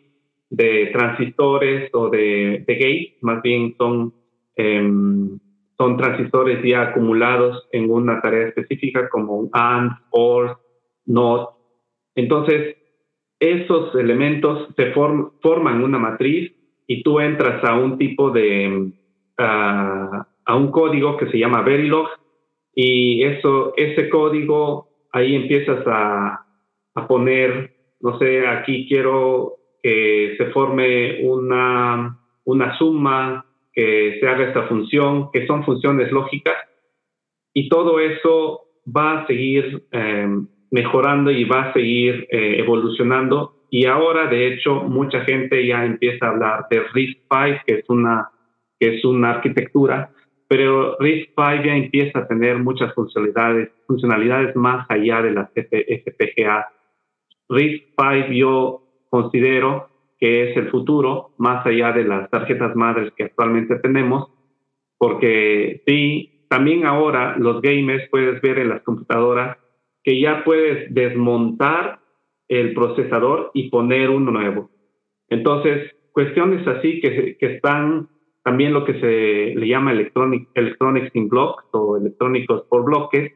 de transistores o de, de gates, más bien son, em, son transistores ya acumulados en una tarea específica como AND, OR, NOT. Entonces, esos elementos se forman una matriz y tú entras a un tipo de, a, un código que se llama Verilog y eso, ese código, ahí empiezas a, a poner, no sé, aquí quiero que se forme una, una suma, que se haga esta función, que son funciones lógicas, y todo eso va a seguir em, mejorando y va a seguir eh, evolucionando. Y ahora, de hecho, mucha gente ya empieza a hablar de RISC-V, que es una, que es una arquitectura, pero RISC-V ya empieza a tener muchas funcionalidades, funcionalidades más allá de las FPGA RISC-V yo considero que es el futuro, más allá de las tarjetas madres que actualmente tenemos, porque sí, también ahora los gamers puedes ver en las computadoras que ya puedes desmontar el procesador y poner uno nuevo. Entonces, cuestiones así que, que están también lo que se le llama electronic, electronics in blocks o electrónicos por bloques,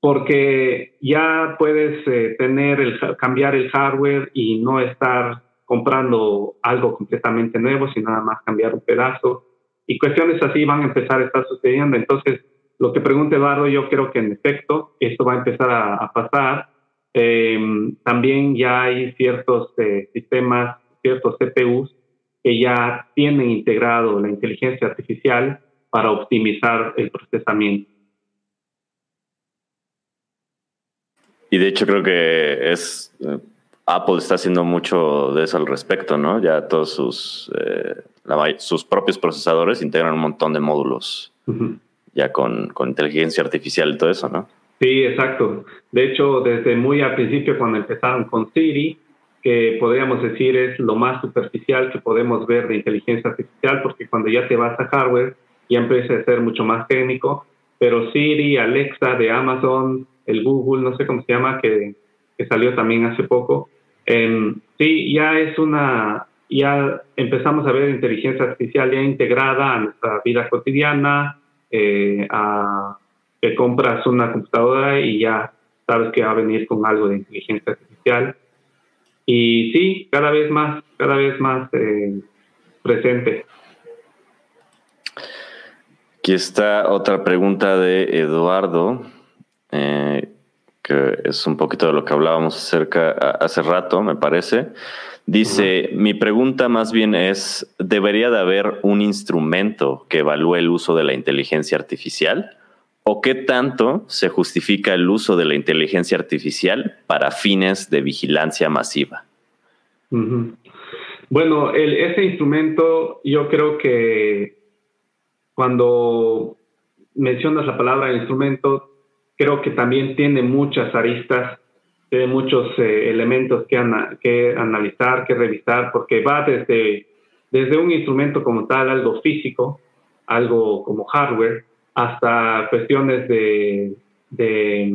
porque ya puedes eh, tener el, cambiar el hardware y no estar comprando algo completamente nuevo, sino nada más cambiar un pedazo. Y cuestiones así van a empezar a estar sucediendo. Entonces, lo que pregunta Eduardo, yo creo que en efecto esto va a empezar a, pasar. Em, también ya hay ciertos eh, sistemas, ciertos CPUs que ya tienen integrado la inteligencia artificial para optimizar el procesamiento. Y de hecho creo que es eh, Apple está haciendo mucho de eso al respecto, ¿no? Ya todos sus, eh, sus propios procesadores integran un montón de módulos ya con, con, inteligencia artificial y todo eso, ¿no? Sí, exacto. De hecho, desde muy al principio, cuando empezaron con Siri, que podríamos decir es lo más superficial que podemos ver de inteligencia artificial, porque cuando ya te vas a hardware, ya empieza a ser mucho más técnico. pero Siri, Alexa de Amazon, el Google, no sé cómo se llama, que, que salió también hace poco, em, sí, ya es una, ya empezamos a ver inteligencia artificial ya integrada a nuestra vida cotidiana, eh, a que compras una computadora y ya sabes que va a venir con algo de inteligencia artificial. Y sí, cada vez más, cada vez más eh, presente. Aquí está otra pregunta de Eduardo, eh, que es un poquito de lo que hablábamos acerca hace rato, me parece. Dice, mi pregunta más bien es, ¿debería de haber un instrumento que evalúe el uso de la inteligencia artificial? ¿O qué tanto se justifica el uso de la inteligencia artificial para fines de vigilancia masiva? Bueno, ese instrumento yo creo que cuando mencionas la palabra instrumento, creo que también tiene muchas aristas, tiene muchos eh, elementos que, que analizar, que revisar, porque va desde, desde un instrumento como tal, algo físico, algo como hardware, hasta cuestiones de, de,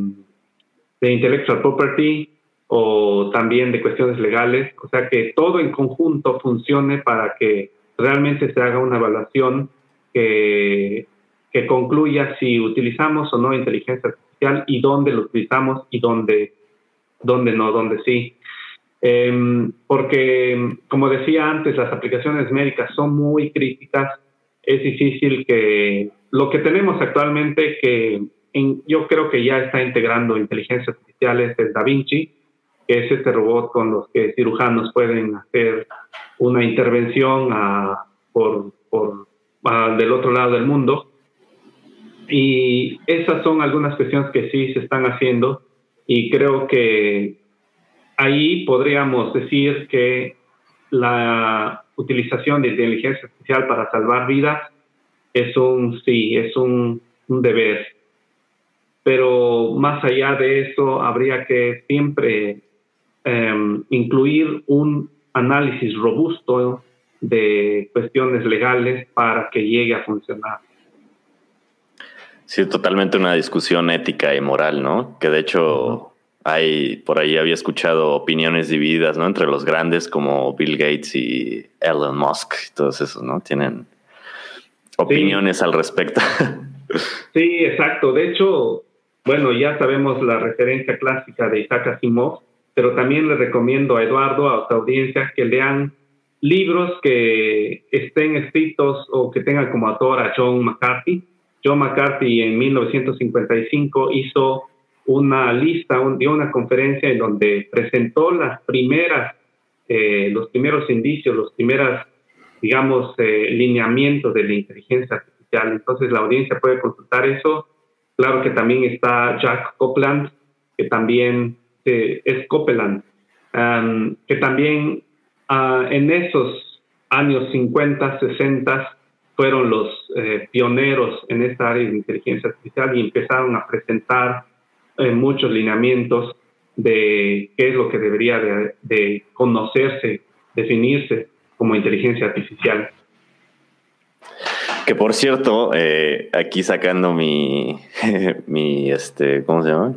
de intellectual property o también de cuestiones legales, o sea que todo en conjunto funcione para que realmente se haga una evaluación que, que concluya si utilizamos o no inteligencia artificial y dónde lo utilizamos y dónde, dónde no, dónde sí. Em, porque, como decía antes, las aplicaciones médicas son muy críticas. Es difícil que lo que tenemos actualmente, que yo creo que ya está integrando inteligencia artificial, es el Da Vinci, que es este robot con los que cirujanos pueden hacer una intervención por, por del otro lado del mundo. Y esas son algunas cuestiones que sí se están haciendo y creo que ahí podríamos decir que la utilización de inteligencia artificial para salvar vidas es un sí, es un, deber. Pero más allá de eso, habría que siempre em, incluir un análisis robusto de cuestiones legales para que llegue a funcionar. Sí, totalmente una discusión ética y moral, ¿no? Que de hecho hay, por ahí había escuchado opiniones divididas, ¿no? Entre los grandes como Bill Gates y Elon Musk y todos esos, ¿no? Tienen opiniones al respecto. [LAUGHS] Sí, exacto. De hecho, bueno, ya sabemos la referencia clásica de Isaac Asimov, pero también le recomiendo a Eduardo, a tu audiencia, que lean libros que estén escritos o que tengan como autor a John McCarthy. John McCarthy en 1955 hizo una lista, dio una conferencia en donde presentó las primeras, eh, los primeros indicios, los primeros digamos, eh, lineamientos de la inteligencia artificial. Entonces la audiencia puede consultar eso. Claro que también está Jack Copeland, que también eh, es Copeland, um, que también uh, en esos años 50, 60 fueron los eh, pioneros en esta área de inteligencia artificial y empezaron a presentar muchos lineamientos de qué es lo que debería de conocerse, definirse como inteligencia artificial. Que por cierto, eh, aquí sacando mi, [LAUGHS] mi, este, ¿cómo se llama?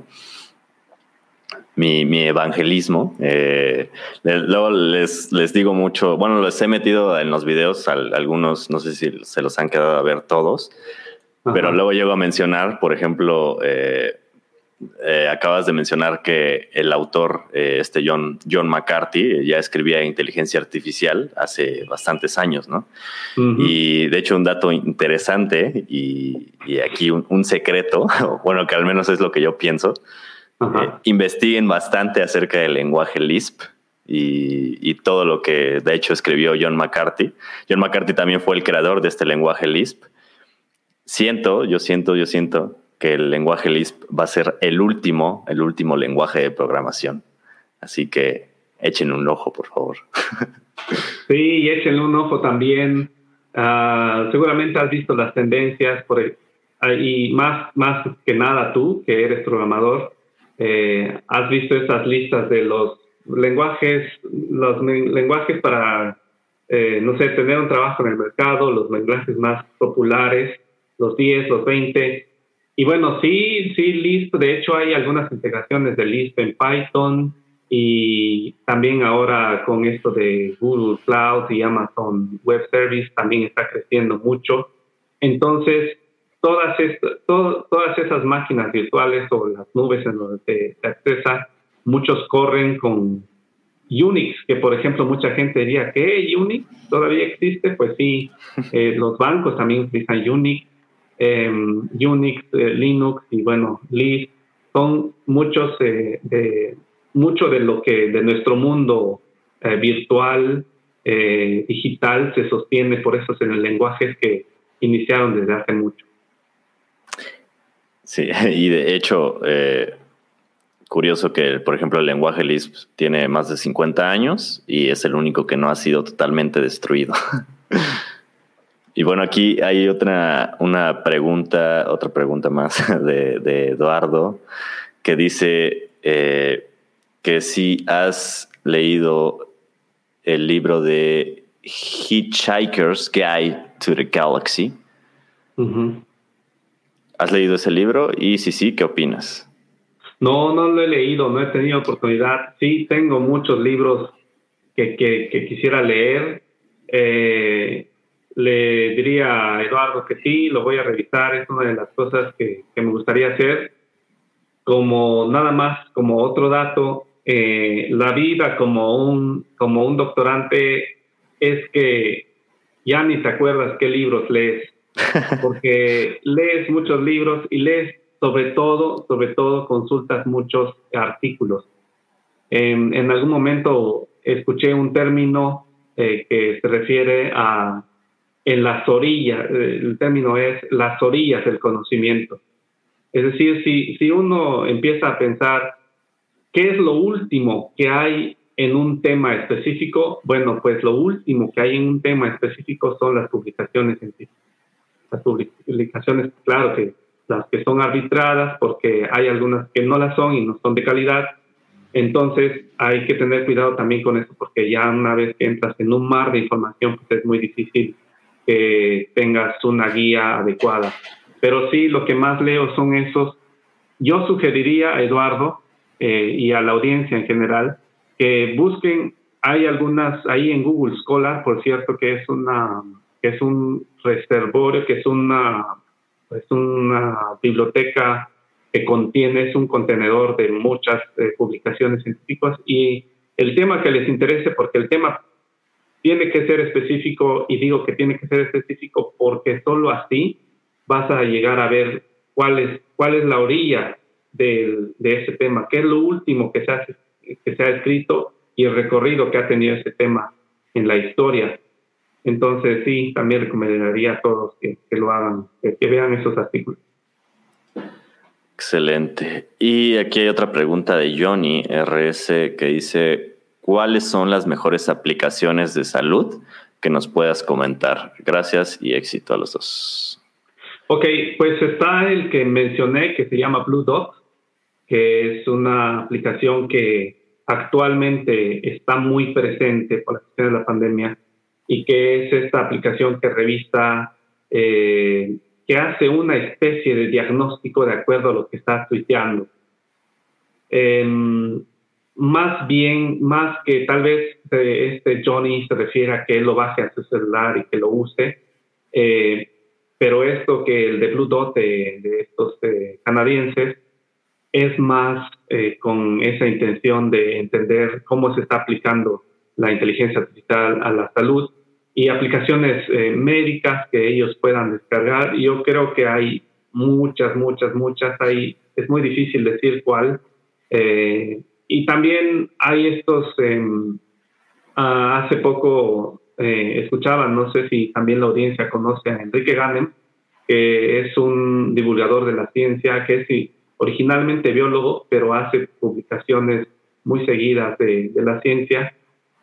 Mi, mi evangelismo. Eh, luego les, les digo mucho, bueno, les he metido en los videos, algunos, no sé si se los han quedado a ver todos, pero luego llego a mencionar, por ejemplo, eh, eh, acabas de mencionar que el autor, eh, este John, John McCarthy, ya escribía inteligencia artificial hace bastantes años, ¿no? Y de hecho un dato interesante y, aquí un, secreto, [LAUGHS] bueno, que al menos es lo que yo pienso, eh, investiguen bastante acerca del lenguaje Lisp. Y, y, todo lo que de hecho escribió John McCarthy. John McCarthy también fue el creador de este lenguaje Lisp. Siento, yo siento, yo siento que el lenguaje Lisp va a ser el último, el último lenguaje de programación. Así que echen un ojo, por favor. [LAUGHS] Sí, echen un ojo también. Ah, seguramente has visto las tendencias por ah, y más, más que nada tú, que eres programador, eh, has visto esas listas de los lenguajes, los lenguajes para, eh, no sé, tener un trabajo en el mercado, los lenguajes más populares, los 10, los 20, y bueno, sí, sí, Lisp, de hecho hay algunas integraciones de Lisp en Python y también ahora con esto de Google Cloud y Amazon Web Service también está creciendo mucho. Entonces, todas, todas esas máquinas virtuales o las nubes en donde se accesa, muchos corren con Unix, que por ejemplo mucha gente diría, ¿qué? ¿Unix todavía existe? Pues sí, [LAUGHS] eh, los bancos también utilizan Unix Em, Unix, eh, Linux y bueno, Lisp, son muchos eh, de mucho de lo que de nuestro mundo virtual digital se sostiene por esos en el lenguajes que iniciaron desde hace mucho. Sí, [LAUGHS] y de hecho, curioso que, por ejemplo, el lenguaje Lisp tiene más de 50 años y es el único que no ha sido totalmente destruido. [LAUGHS] Y bueno, aquí hay otra una pregunta, otra pregunta más [LAUGHS] de, Eduardo, que dice eh, que si has leído el libro de Hitchhiker's Guide to the Galaxy. ¿Has leído ese libro? Y si sí, ¿qué opinas? No, no lo he leído, no he tenido oportunidad. Sí, tengo muchos libros que, que quisiera leer. Eh, le diría a Eduardo que sí, lo voy a revisar, es una de las cosas que, me gustaría hacer. Como nada más, como otro dato, eh, la vida como un, como un doctorante es que ya ni te acuerdas qué libros lees, porque lees muchos libros y lees sobre todo, sobre todo consultas muchos artículos. En, en algún momento escuché un término eh, que se refiere a en las orillas, eh, el término es las orillas del conocimiento. Es decir, si, si uno empieza a pensar qué es lo último que hay en un tema específico, bueno, pues lo último que hay en un tema específico son las publicaciones científicas. Las publicaciones, claro que las que son arbitradas, porque hay algunas que no las son y no son de calidad. Entonces hay que tener cuidado también con eso, porque ya una vez que entras en un mar de información, pues es muy difícil que tengas una guía adecuada. Pero sí, lo que más leo son esos. Yo sugeriría a Eduardo eh, y a la audiencia en general que busquen, hay algunas ahí en Google Scholar, por cierto, que es una que es un reservorio, que es una es una biblioteca que contiene, es un contenedor de muchas eh, publicaciones científicas y el tema que les interese, porque el tema tiene que ser específico y digo que tiene que ser específico porque solo así vas a llegar a ver cuál es, cuál es la orilla de, de ese tema, qué es lo último que se, ha, que se ha escrito y el recorrido que ha tenido ese tema en la historia. Entonces sí, también recomendaría a todos que, que lo hagan, que, que vean esos artículos. Excelente. Y aquí hay otra pregunta de Johnny RS que dice, ¿cuáles son las mejores aplicaciones de salud que nos puedas comentar? Gracias y éxito a los dos. Ok, pues está el que mencioné que se llama Blue Dot, que es una aplicación que actualmente está muy presente por la cuestión de la pandemia y que es esta aplicación que revista, eh, que hace una especie de diagnóstico de acuerdo a lo que estás tuiteando. Em, más bien, más que tal vez eh, este Johnny se refiere a que él lo baje a su celular y que lo use, eh, pero esto que el de Blue Dot de, estos eh, canadienses es más con esa intención de entender cómo se está aplicando la inteligencia artificial a la salud y aplicaciones médicas que ellos puedan descargar. Yo creo que hay muchas, muchas, muchas. Hay, es muy difícil decir cuál. Eh, y también hay estos, ah, hace poco eh, escuchaban, no sé si también la audiencia conoce a Enrique Ganem, que es un divulgador de la ciencia, que es originalmente biólogo, pero hace publicaciones muy seguidas de, la ciencia.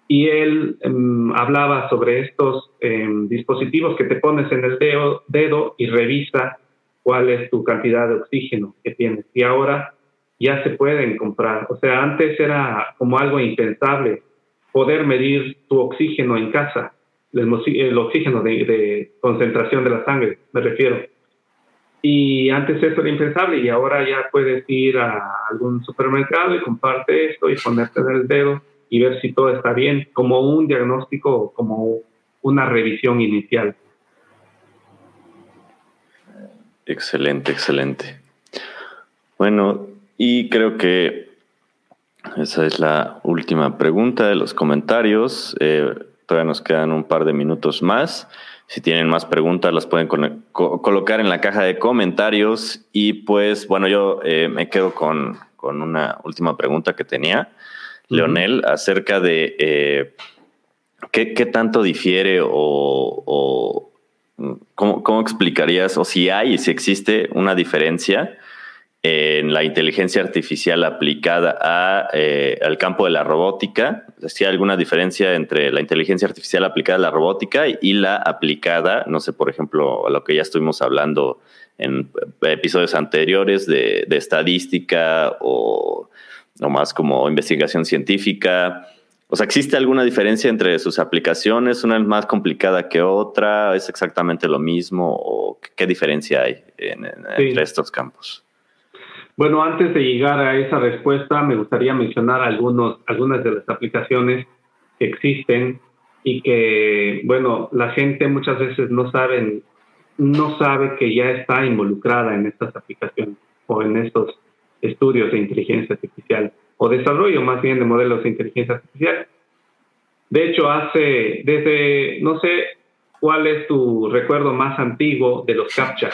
Y él em, hablaba sobre estos em, dispositivos que te pones en el dedo, dedo y revisa cuál es tu cantidad de oxígeno que tienes. Y ahora ya se pueden comprar. O sea, antes era como algo impensable poder medir tu oxígeno en casa, el, oxígeno de, concentración de la sangre, me refiero. Y antes eso era impensable y ahora ya puedes ir a algún supermercado y comparte esto y ponerte en el dedo y ver si todo está bien, como un diagnóstico, como una revisión inicial. Excelente, excelente. Bueno, y creo que esa es la última pregunta de los comentarios. Eh, todavía nos quedan un par de minutos más. Si tienen más preguntas, las pueden colocar en la caja de comentarios. Y pues, bueno, yo eh, me quedo con, una última pregunta que tenía, Leonel, acerca de eh, ¿qué, tanto difiere o, cómo, cómo, explicarías, o si hay, si existe una diferencia en la inteligencia artificial aplicada a, eh, al campo de la robótica. Si hay alguna diferencia entre la inteligencia artificial aplicada a la robótica y la aplicada, no sé, por ejemplo, a lo que ya estuvimos hablando en episodios anteriores de, estadística o, o, más como investigación científica. O sea, ¿existe alguna diferencia entre sus aplicaciones? ¿Una es más complicada que otra? ¿Es exactamente lo mismo? ¿O qué diferencia hay entre estos campos? Bueno, antes de llegar a esa respuesta, me gustaría mencionar algunos, algunas de las aplicaciones que existen y que, bueno, la gente muchas veces no sabe, no sabe que ya está involucrada en estas aplicaciones o en estos estudios de inteligencia artificial o desarrollo más bien de modelos de inteligencia artificial. De hecho, hace desde, no sé cuál es tu recuerdo más antiguo de los CAPTCHA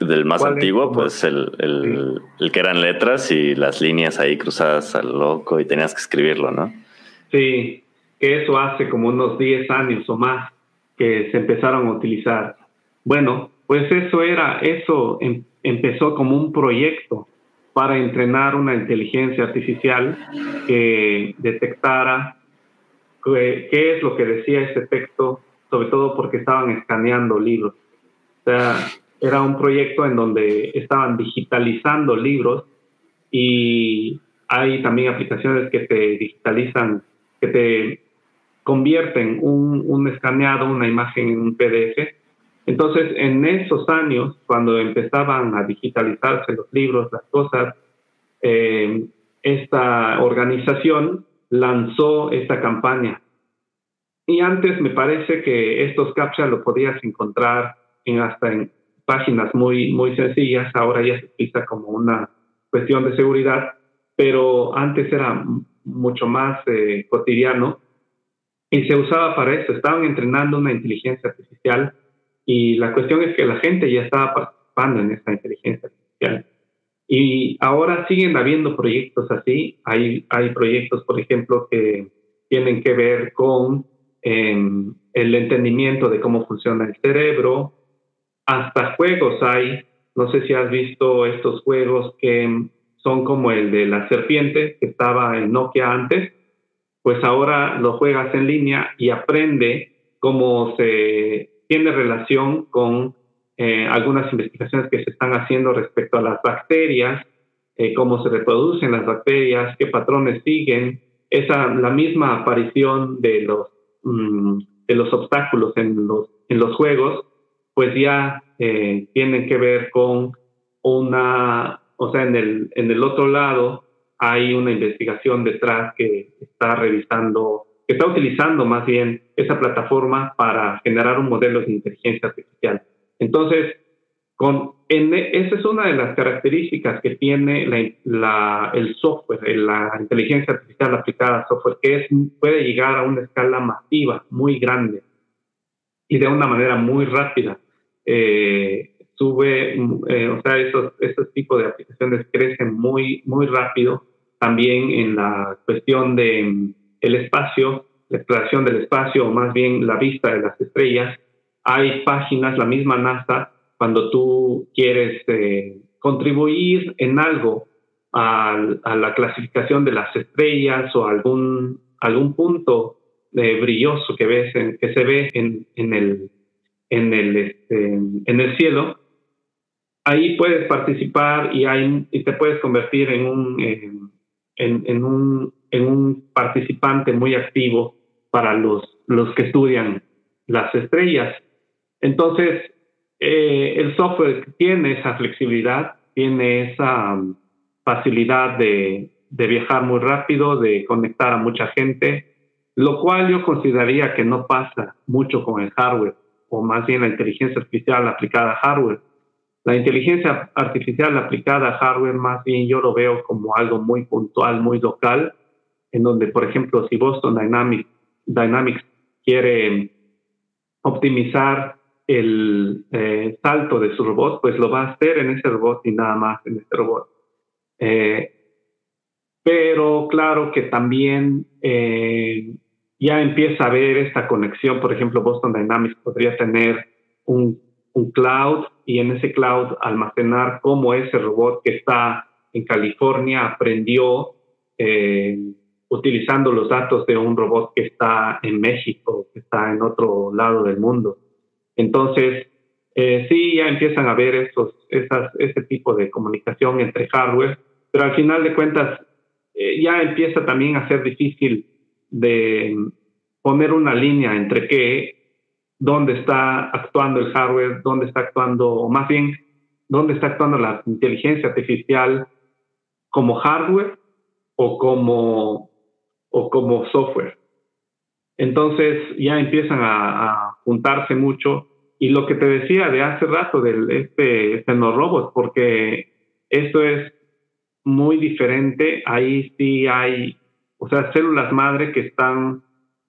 del más antiguo, pues el, el, que eran letras y las líneas ahí cruzadas al loco y tenías que escribirlo, ¿no? Sí, que eso hace como unos 10 años o más que se empezaron a utilizar. Bueno, pues eso era, eso em, empezó como un proyecto para entrenar una inteligencia artificial que detectara qué, es lo que decía ese texto, sobre todo porque estaban escaneando libros. O sea, era un proyecto en donde estaban digitalizando libros y hay también aplicaciones que te digitalizan, que te convierten un, un escaneado, una imagen en un PDF. Entonces, en esos años, cuando empezaban a digitalizarse los libros, las cosas, eh, esta organización lanzó esta campaña. Y antes me parece que estos captcha lo podías encontrar en hasta en páginas muy, muy sencillas, ahora ya se utiliza como una cuestión de seguridad, pero antes era mucho más eh, cotidiano y se usaba para eso. Estaban entrenando una inteligencia artificial y la cuestión es que la gente ya estaba participando en esta inteligencia artificial. Y ahora siguen habiendo proyectos así. Hay, hay proyectos, por ejemplo, que tienen que ver con em, el entendimiento de cómo funciona el cerebro, hasta juegos hay. No sé si has visto estos juegos que son como el de la serpiente que estaba en Nokia antes. Pues ahora lo juegas en línea y aprende cómo se tiene relación con eh, algunas investigaciones que se están haciendo respecto a las bacterias, eh, cómo se reproducen las bacterias, qué patrones siguen, esa la misma aparición de los mm, de los obstáculos en los en los juegos pues ya eh, tienen que ver con una, o sea, en el, en el otro lado hay una investigación detrás que está revisando, que está utilizando más bien esa plataforma para generar un modelo de inteligencia artificial. Entonces, con, en, esa es una de las características que tiene la, el software, la inteligencia artificial aplicada a software, que es, puede llegar a una escala masiva muy grande y de una manera muy rápida. Eh, sube, eh, o sea, esos, esos tipos de aplicaciones crecen muy, muy rápido. También en la cuestión de el espacio, la exploración del espacio, o más bien la vista de las estrellas. Hay páginas, la misma NASA, cuando tú quieres eh, contribuir en algo a, la clasificación de las estrellas o algún, algún punto brilloso que, ves que se ve en, en, el, en, el, este, en el cielo, ahí puedes participar y, hay, y te puedes convertir en un, en, en, un, en un participante muy activo para los, los que estudian las estrellas. Entonces, eh, el software tiene esa flexibilidad, tiene esa um, facilidad de, de viajar muy rápido, de conectar a mucha gente, lo cual yo consideraría que no pasa mucho con el hardware, o más bien la inteligencia artificial aplicada a hardware. La inteligencia artificial aplicada a hardware, más bien yo lo veo como algo muy puntual, muy local, en donde, por ejemplo, si Boston Dynamics, Dynamics quiere optimizar el eh, salto de su robot, pues lo va a hacer en ese robot y nada más en ese robot. Eh, pero claro que también eh, ya empieza a haber esta conexión. Por ejemplo, Boston Dynamics podría tener un, un cloud y en ese cloud almacenar cómo ese robot que está en California aprendió eh, utilizando los datos de un robot que está en México, que está en otro lado del mundo. Entonces, eh, sí, ya empiezan a haber esos, esas, ese tipo de comunicación entre hardware, pero al final de cuentas eh, ya empieza también a ser difícil de poner una línea entre qué, dónde está actuando el hardware, dónde está actuando, o más bien, dónde está actuando la inteligencia artificial como hardware o como o como software. Entonces ya empiezan a, juntarse mucho. Y lo que te decía de hace rato del este, este no robot, porque esto es muy diferente. Ahí sí hay, o sea, células madre que están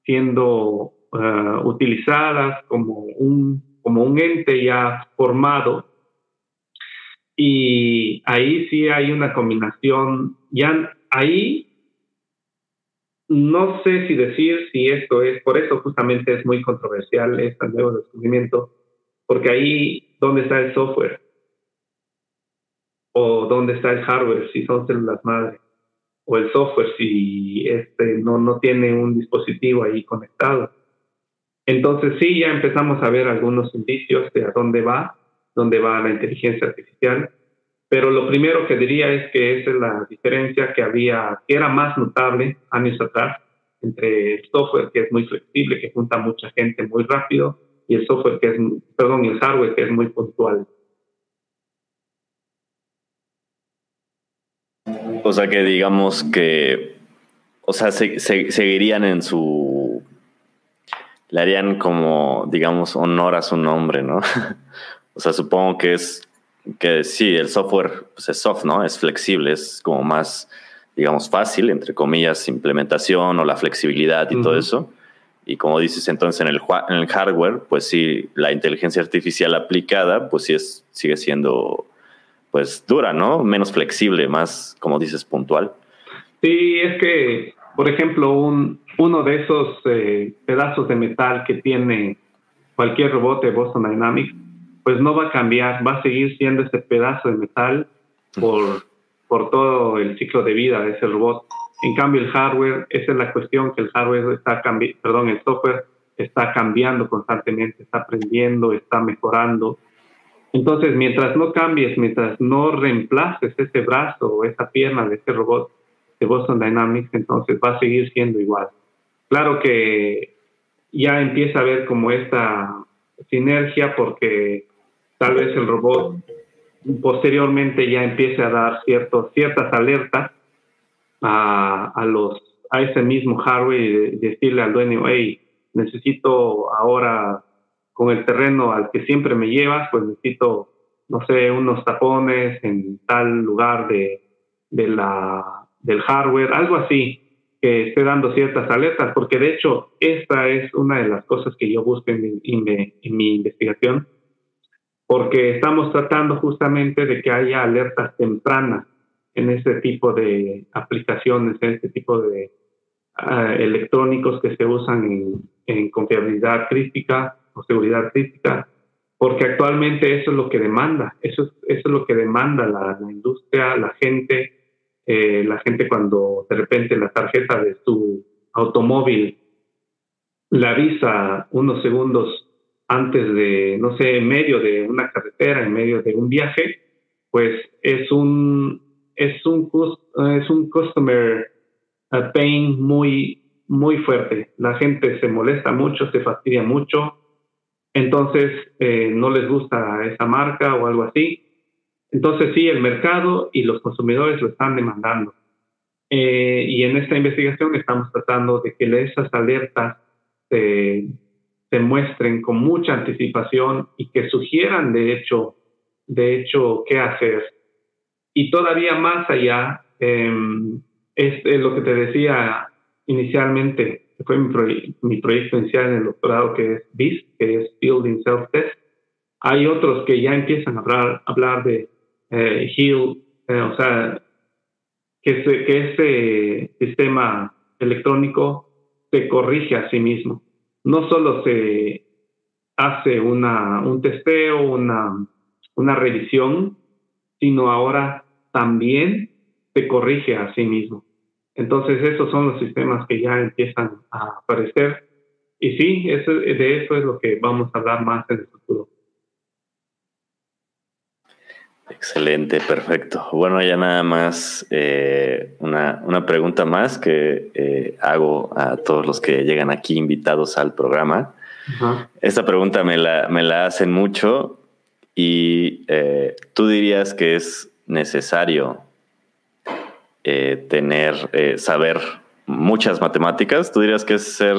siendo eh, utilizadas como un, como un ente ya formado. Y ahí sí hay una combinación, ya ahí no sé si decir si esto es, por eso justamente es muy controversial este nuevo descubrimiento, porque ahí, ¿dónde está el software? ¿O dónde está el hardware si son células madre? ¿O el software si este no, no tiene un dispositivo ahí conectado? Entonces sí, ya empezamos a ver algunos indicios de a dónde va, dónde va la inteligencia artificial pero lo primero que diría es que esa es la diferencia que había, que era más notable años atrás entre el software que es muy flexible, que junta mucha gente muy rápido, y el software que es, perdón, el hardware que es muy puntual. O sea que digamos que, o sea, seguirían en su, le harían como, digamos, honor a su nombre, ¿no? [LAUGHS] o sea, supongo que es que sí, el software pues, es soft, ¿no? Es flexible, es como más, digamos, fácil, entre comillas, implementación o la flexibilidad y todo eso. Y como dices, entonces en el, en el hardware, pues sí, la inteligencia artificial aplicada, pues sí es, sigue siendo, pues dura, ¿no? Menos flexible, más, como dices, puntual. Sí, es que, por ejemplo, un, uno de esos eh, pedazos de metal que tiene cualquier robot de Boston Dynamics pues no va a cambiar, va a seguir siendo ese pedazo de metal por, por todo el ciclo de vida de ese robot. En cambio, el hardware, esa es la cuestión, que el hardware está cambiando, perdón, el software está cambiando constantemente, está aprendiendo, está mejorando. Entonces, mientras no cambies, mientras no reemplaces ese brazo o esa pierna de ese robot de Boston Dynamics, entonces va a seguir siendo igual. Claro que ya empieza a haber como esta sinergia porque tal vez el robot posteriormente ya empiece a dar ciertos, ciertas alertas a, a, los, a ese mismo hardware y decirle al dueño, hey, necesito ahora con el terreno al que siempre me llevas, pues necesito, no sé, unos tapones en tal lugar de, de la, del hardware, algo así, que esté dando ciertas alertas, porque de hecho esta es una de las cosas que yo busco en en mi investigación, porque estamos tratando justamente de que haya alertas tempranas en este tipo de aplicaciones, en este tipo de ah, electrónicos que se usan en, confiabilidad crítica o seguridad crítica, porque actualmente eso es lo que demanda, eso es, eso es lo que demanda la, industria, la gente, eh, la gente cuando de repente la tarjeta de su automóvil la avisa unos segundos antes de, no sé, en medio de una carretera, en medio de un viaje, pues es un, es un, es un customer pain muy, muy fuerte. La gente se molesta mucho, se fastidia mucho, entonces eh, no les gusta esa marca o algo así. Entonces sí, el mercado y los consumidores lo están demandando. Eh, y en esta investigación estamos tratando de que esas alertas se, se, muestren con mucha anticipación y que sugieran de hecho, de hecho qué hacer. Y todavía más allá, em, es, lo que te decía inicialmente, que fue mi, mi, proyecto inicial en el doctorado, que es BIS, que es Building Self-Test. Hay otros que ya empiezan a hablar, hablar de eh, HEAL, eh, o sea, que, que este sistema electrónico se corrige a sí mismo. No solo se hace una, un testeo, una, una revisión, sino ahora también se corrige a sí mismo. Entonces esos son los sistemas que ya empiezan a aparecer. Y sí, eso, de eso es lo que vamos a hablar más en el futuro. Excelente, perfecto. Bueno, ya nada más eh, una, una, pregunta más que eh, hago a todos los que llegan aquí invitados al programa. Esta pregunta me la, me la hacen mucho y eh, tú dirías que es necesario tener, saber muchas matemáticas. Tú dirías que es ser,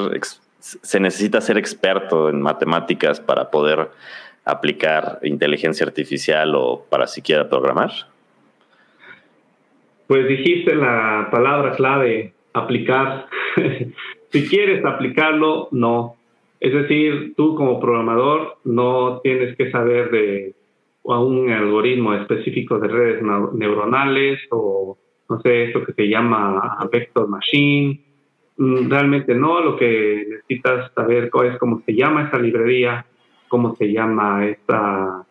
se necesita ser experto en matemáticas para poder aplicar inteligencia artificial o para siquiera programar? Pues dijiste la palabra clave, aplicar. [LAUGHS] si quieres aplicarlo, no. Es decir, tú como programador no tienes que saber de un algoritmo específico de redes neuronales o no sé, esto que se llama vector machine. Mm, realmente no, lo que necesitas saber es cómo se llama esa librería, cómo se llama esta,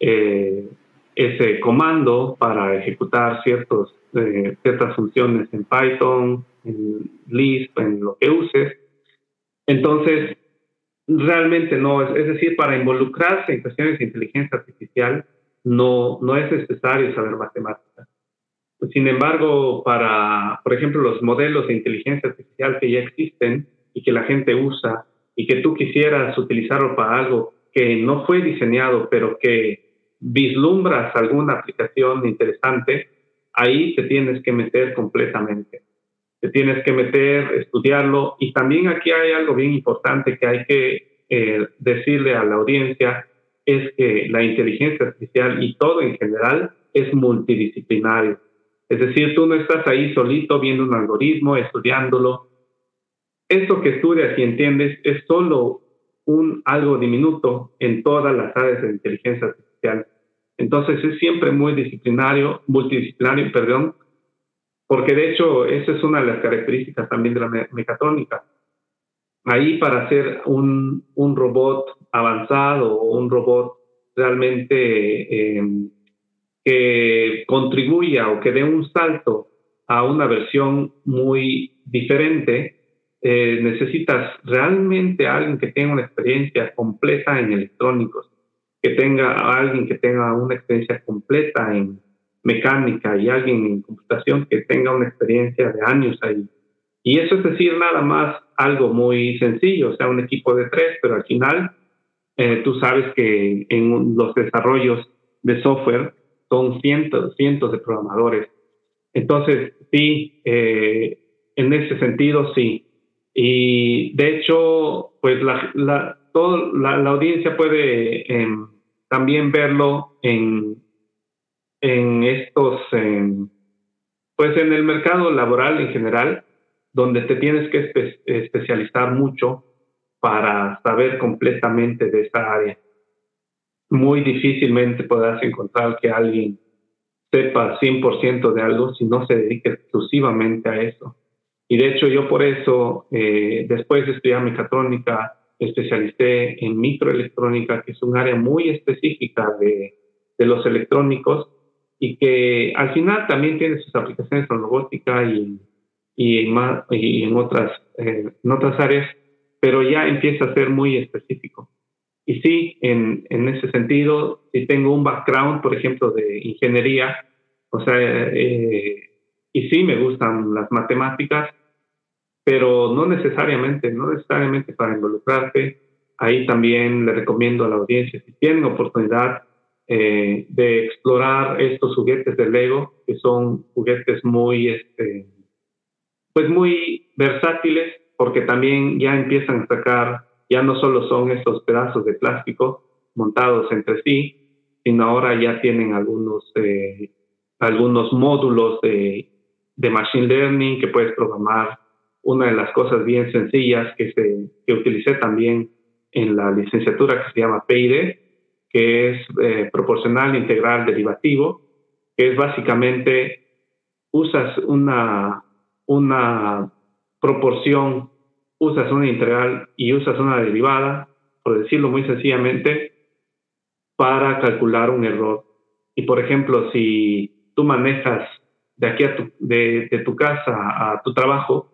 eh, ese comando para ejecutar ciertos, eh, ciertas funciones en Python, en Lisp, en lo que uses. Entonces, realmente no, es, es decir, para involucrarse en cuestiones de inteligencia artificial, no, no es necesario saber matemáticas. Sin embargo, para, por ejemplo, los modelos de inteligencia artificial que ya existen y que la gente usa y que tú quisieras utilizarlo para algo que no fue diseñado, pero que vislumbras alguna aplicación interesante, ahí te tienes que meter completamente. Te tienes que meter, estudiarlo. Y también aquí hay algo bien importante que hay que eh, decirle a la audiencia, es que la inteligencia artificial y todo en general es multidisciplinario. Es decir, tú no estás ahí solito viendo un algoritmo, estudiándolo. Esto que estudias y entiendes es solo un algo diminuto en todas las áreas de inteligencia artificial. Entonces es siempre muy disciplinario, multidisciplinario, perdón, porque de hecho esa es una de las características también de la mecatrónica. Ahí para hacer un, un robot avanzado o un robot realmente em, que contribuya o que dé un salto a una versión muy diferente, eh, necesitas realmente alguien que tenga una experiencia completa en electrónicos, que tenga alguien que tenga una experiencia completa en mecánica y alguien en computación que tenga una experiencia de años ahí. Y eso es decir nada más algo muy sencillo, o sea, un equipo de tres, pero al final eh, tú sabes que en los desarrollos de software son cientos, cientos de programadores. Entonces, sí, eh, en ese sentido, sí, y de hecho, pues la, la, la, audiencia puede em, también verlo en, en estos, em, pues en el mercado laboral en general, donde te tienes que especializar mucho para saber completamente de esa área. Muy difícilmente podrás encontrar que alguien sepa 100% de algo si no se dedica exclusivamente a eso. Y de hecho yo por eso, eh, después de estudiar mecatrónica, especialicé en microelectrónica, que es un área muy específica de, de los electrónicos y que al final también tiene sus aplicaciones en robótica y, y, en, más, y en, otras, eh, en otras áreas, pero ya empieza a ser muy específico. Y sí, en, en ese sentido, si tengo un background, por ejemplo, de ingeniería, o sea, eh, y sí me gustan las matemáticas, pero no necesariamente, no necesariamente para involucrarte. Ahí también le recomiendo a la audiencia, si tienen oportunidad eh, de explorar estos juguetes de Lego, que son juguetes muy, este, pues muy versátiles, porque también ya empiezan a sacar, ya no solo son estos pedazos de plástico montados entre sí, sino ahora ya tienen algunos, eh, algunos módulos de, de Machine Learning que puedes programar. Una de las cosas bien sencillas que, se, que utilicé también en la licenciatura que se llama PID, que es eh, proporcional integral derivativo, que es básicamente usas una, una proporción, usas una integral y usas una derivada, por decirlo muy sencillamente, para calcular un error. Y por ejemplo, si tú manejas de aquí tu, de, de tu casa a tu trabajo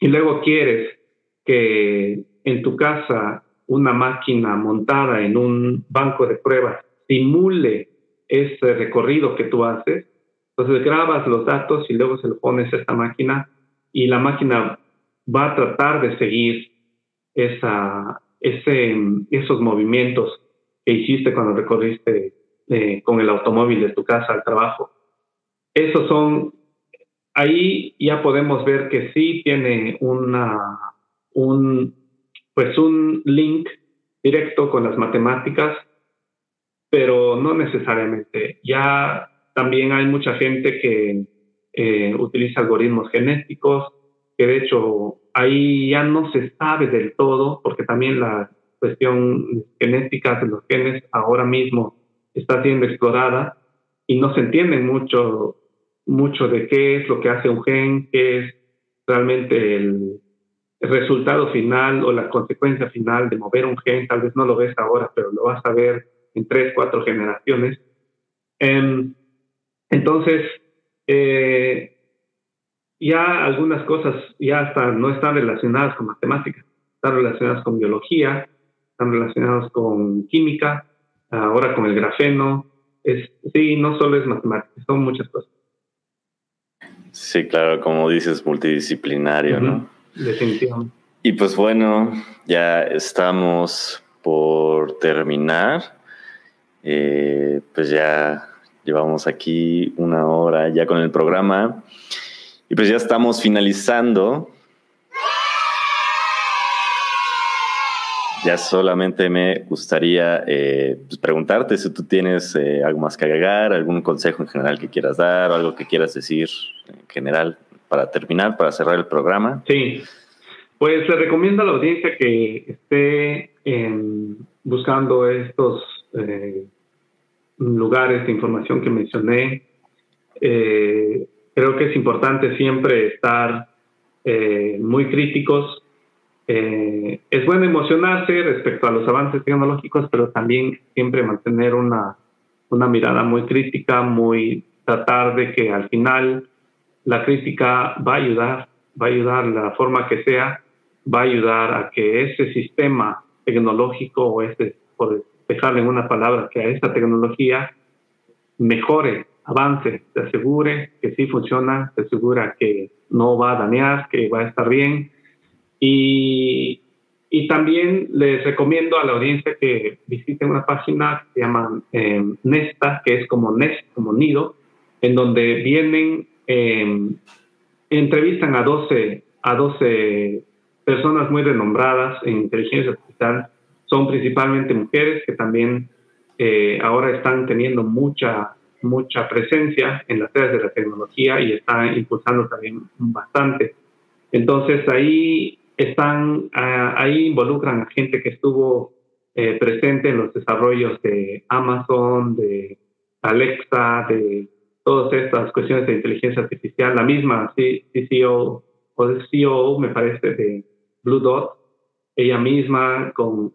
y luego quieres que en tu casa una máquina montada en un banco de pruebas simule ese recorrido que tú haces, entonces grabas los datos y luego se lo pones a esta máquina y la máquina va a tratar de seguir esa, ese, esos movimientos que hiciste cuando recorriste eh, con el automóvil de tu casa al trabajo. Esos son, ahí ya podemos ver que sí tiene una, un, pues un link directo con las matemáticas, pero no necesariamente. Ya también hay mucha gente que eh, utiliza algoritmos genéticos, que de hecho ahí ya no se sabe del todo, porque también la cuestión genética de los genes ahora mismo está siendo explorada y no se entiende mucho, mucho de qué es lo que hace un gen, qué es realmente el, resultado final o la consecuencia final de mover un gen, tal vez no lo ves ahora, pero lo vas a ver en tres, cuatro generaciones. Em, entonces, eh, ya algunas cosas ya no están relacionadas con matemáticas, están relacionadas con biología, están relacionadas con química, ahora con el grafeno. Sí, no solo es matemáticas, son muchas cosas. Sí, claro, como dices, multidisciplinario, ¿no? Definitivamente. Y pues bueno, ya estamos por terminar. Eh, pues ya llevamos aquí una hora ya con el programa. Y pues ya estamos finalizando. Ya solamente me gustaría eh, pues preguntarte si tú tienes eh, algo más que agregar, algún consejo en general que quieras dar, o algo que quieras decir en general para terminar, para cerrar el programa. Sí, pues le recomiendo a la audiencia que esté buscando estos eh, lugares de información que mencioné. Eh, creo que es importante siempre estar eh, muy críticos. Es bueno emocionarse respecto a los avances tecnológicos, pero también siempre mantener una, una mirada muy crítica, muy tratar de que al final la crítica va a ayudar, va a ayudar la forma que sea, va a ayudar a que ese sistema tecnológico o este, por dejarle en una palabra, que a esta tecnología mejore, avance, se asegure que sí funciona, se asegura que no va a dañar, que va a estar bien. Y, y también les recomiendo a la audiencia que visiten una página que se llama eh, Nesta, que es como Nest, como nido, en donde vienen eh, entrevistan a 12, a 12 personas muy renombradas en inteligencia artificial. Son principalmente mujeres que también eh, ahora están teniendo mucha, mucha presencia en las áreas de la tecnología y están impulsando también bastante. Entonces ahí están, ah, ahí involucran a gente que estuvo eh, presente en los desarrollos de Amazon, de Alexa, de todas estas cuestiones de inteligencia artificial, la misma CCO o CEO, me parece, de Blue Dot, ella misma, con,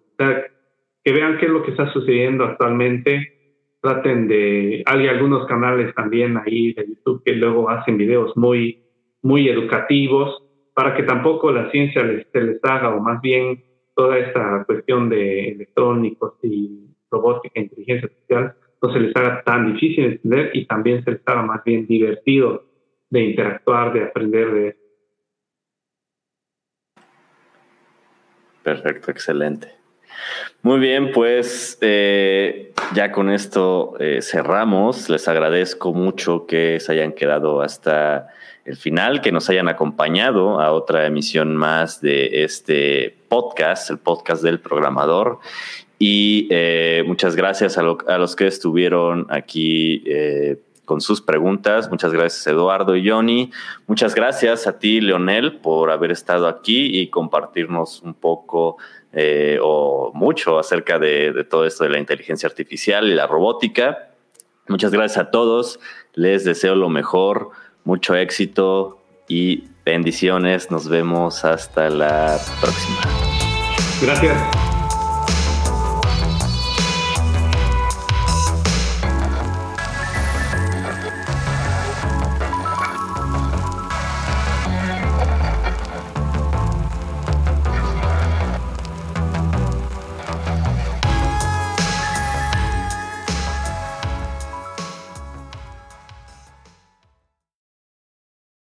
que vean qué es lo que está sucediendo actualmente, traten de, hay algunos canales también ahí de YouTube que luego hacen videos muy, muy educativos para que tampoco la ciencia les, se les haga, o más bien toda esta cuestión de electrónicos y robótica e inteligencia artificial, no se les haga tan difícil de entender y también se les haga más bien divertido de interactuar, de aprender de Perfecto, excelente. Muy bien, pues eh, ya con esto eh, cerramos. Les agradezco mucho que se hayan quedado hasta el final, que nos hayan acompañado a otra emisión más de este podcast, el podcast del programador. Y eh, muchas gracias a, los que estuvieron aquí con sus preguntas. Muchas gracias Eduardo y Johnny. Muchas gracias a ti, Leonel, por haber estado aquí y compartirnos un poco eh, o mucho acerca de, todo esto de la inteligencia artificial y la robótica. Muchas gracias a todos. Les deseo lo mejor, mucho éxito y bendiciones. Nos vemos hasta la próxima. Gracias.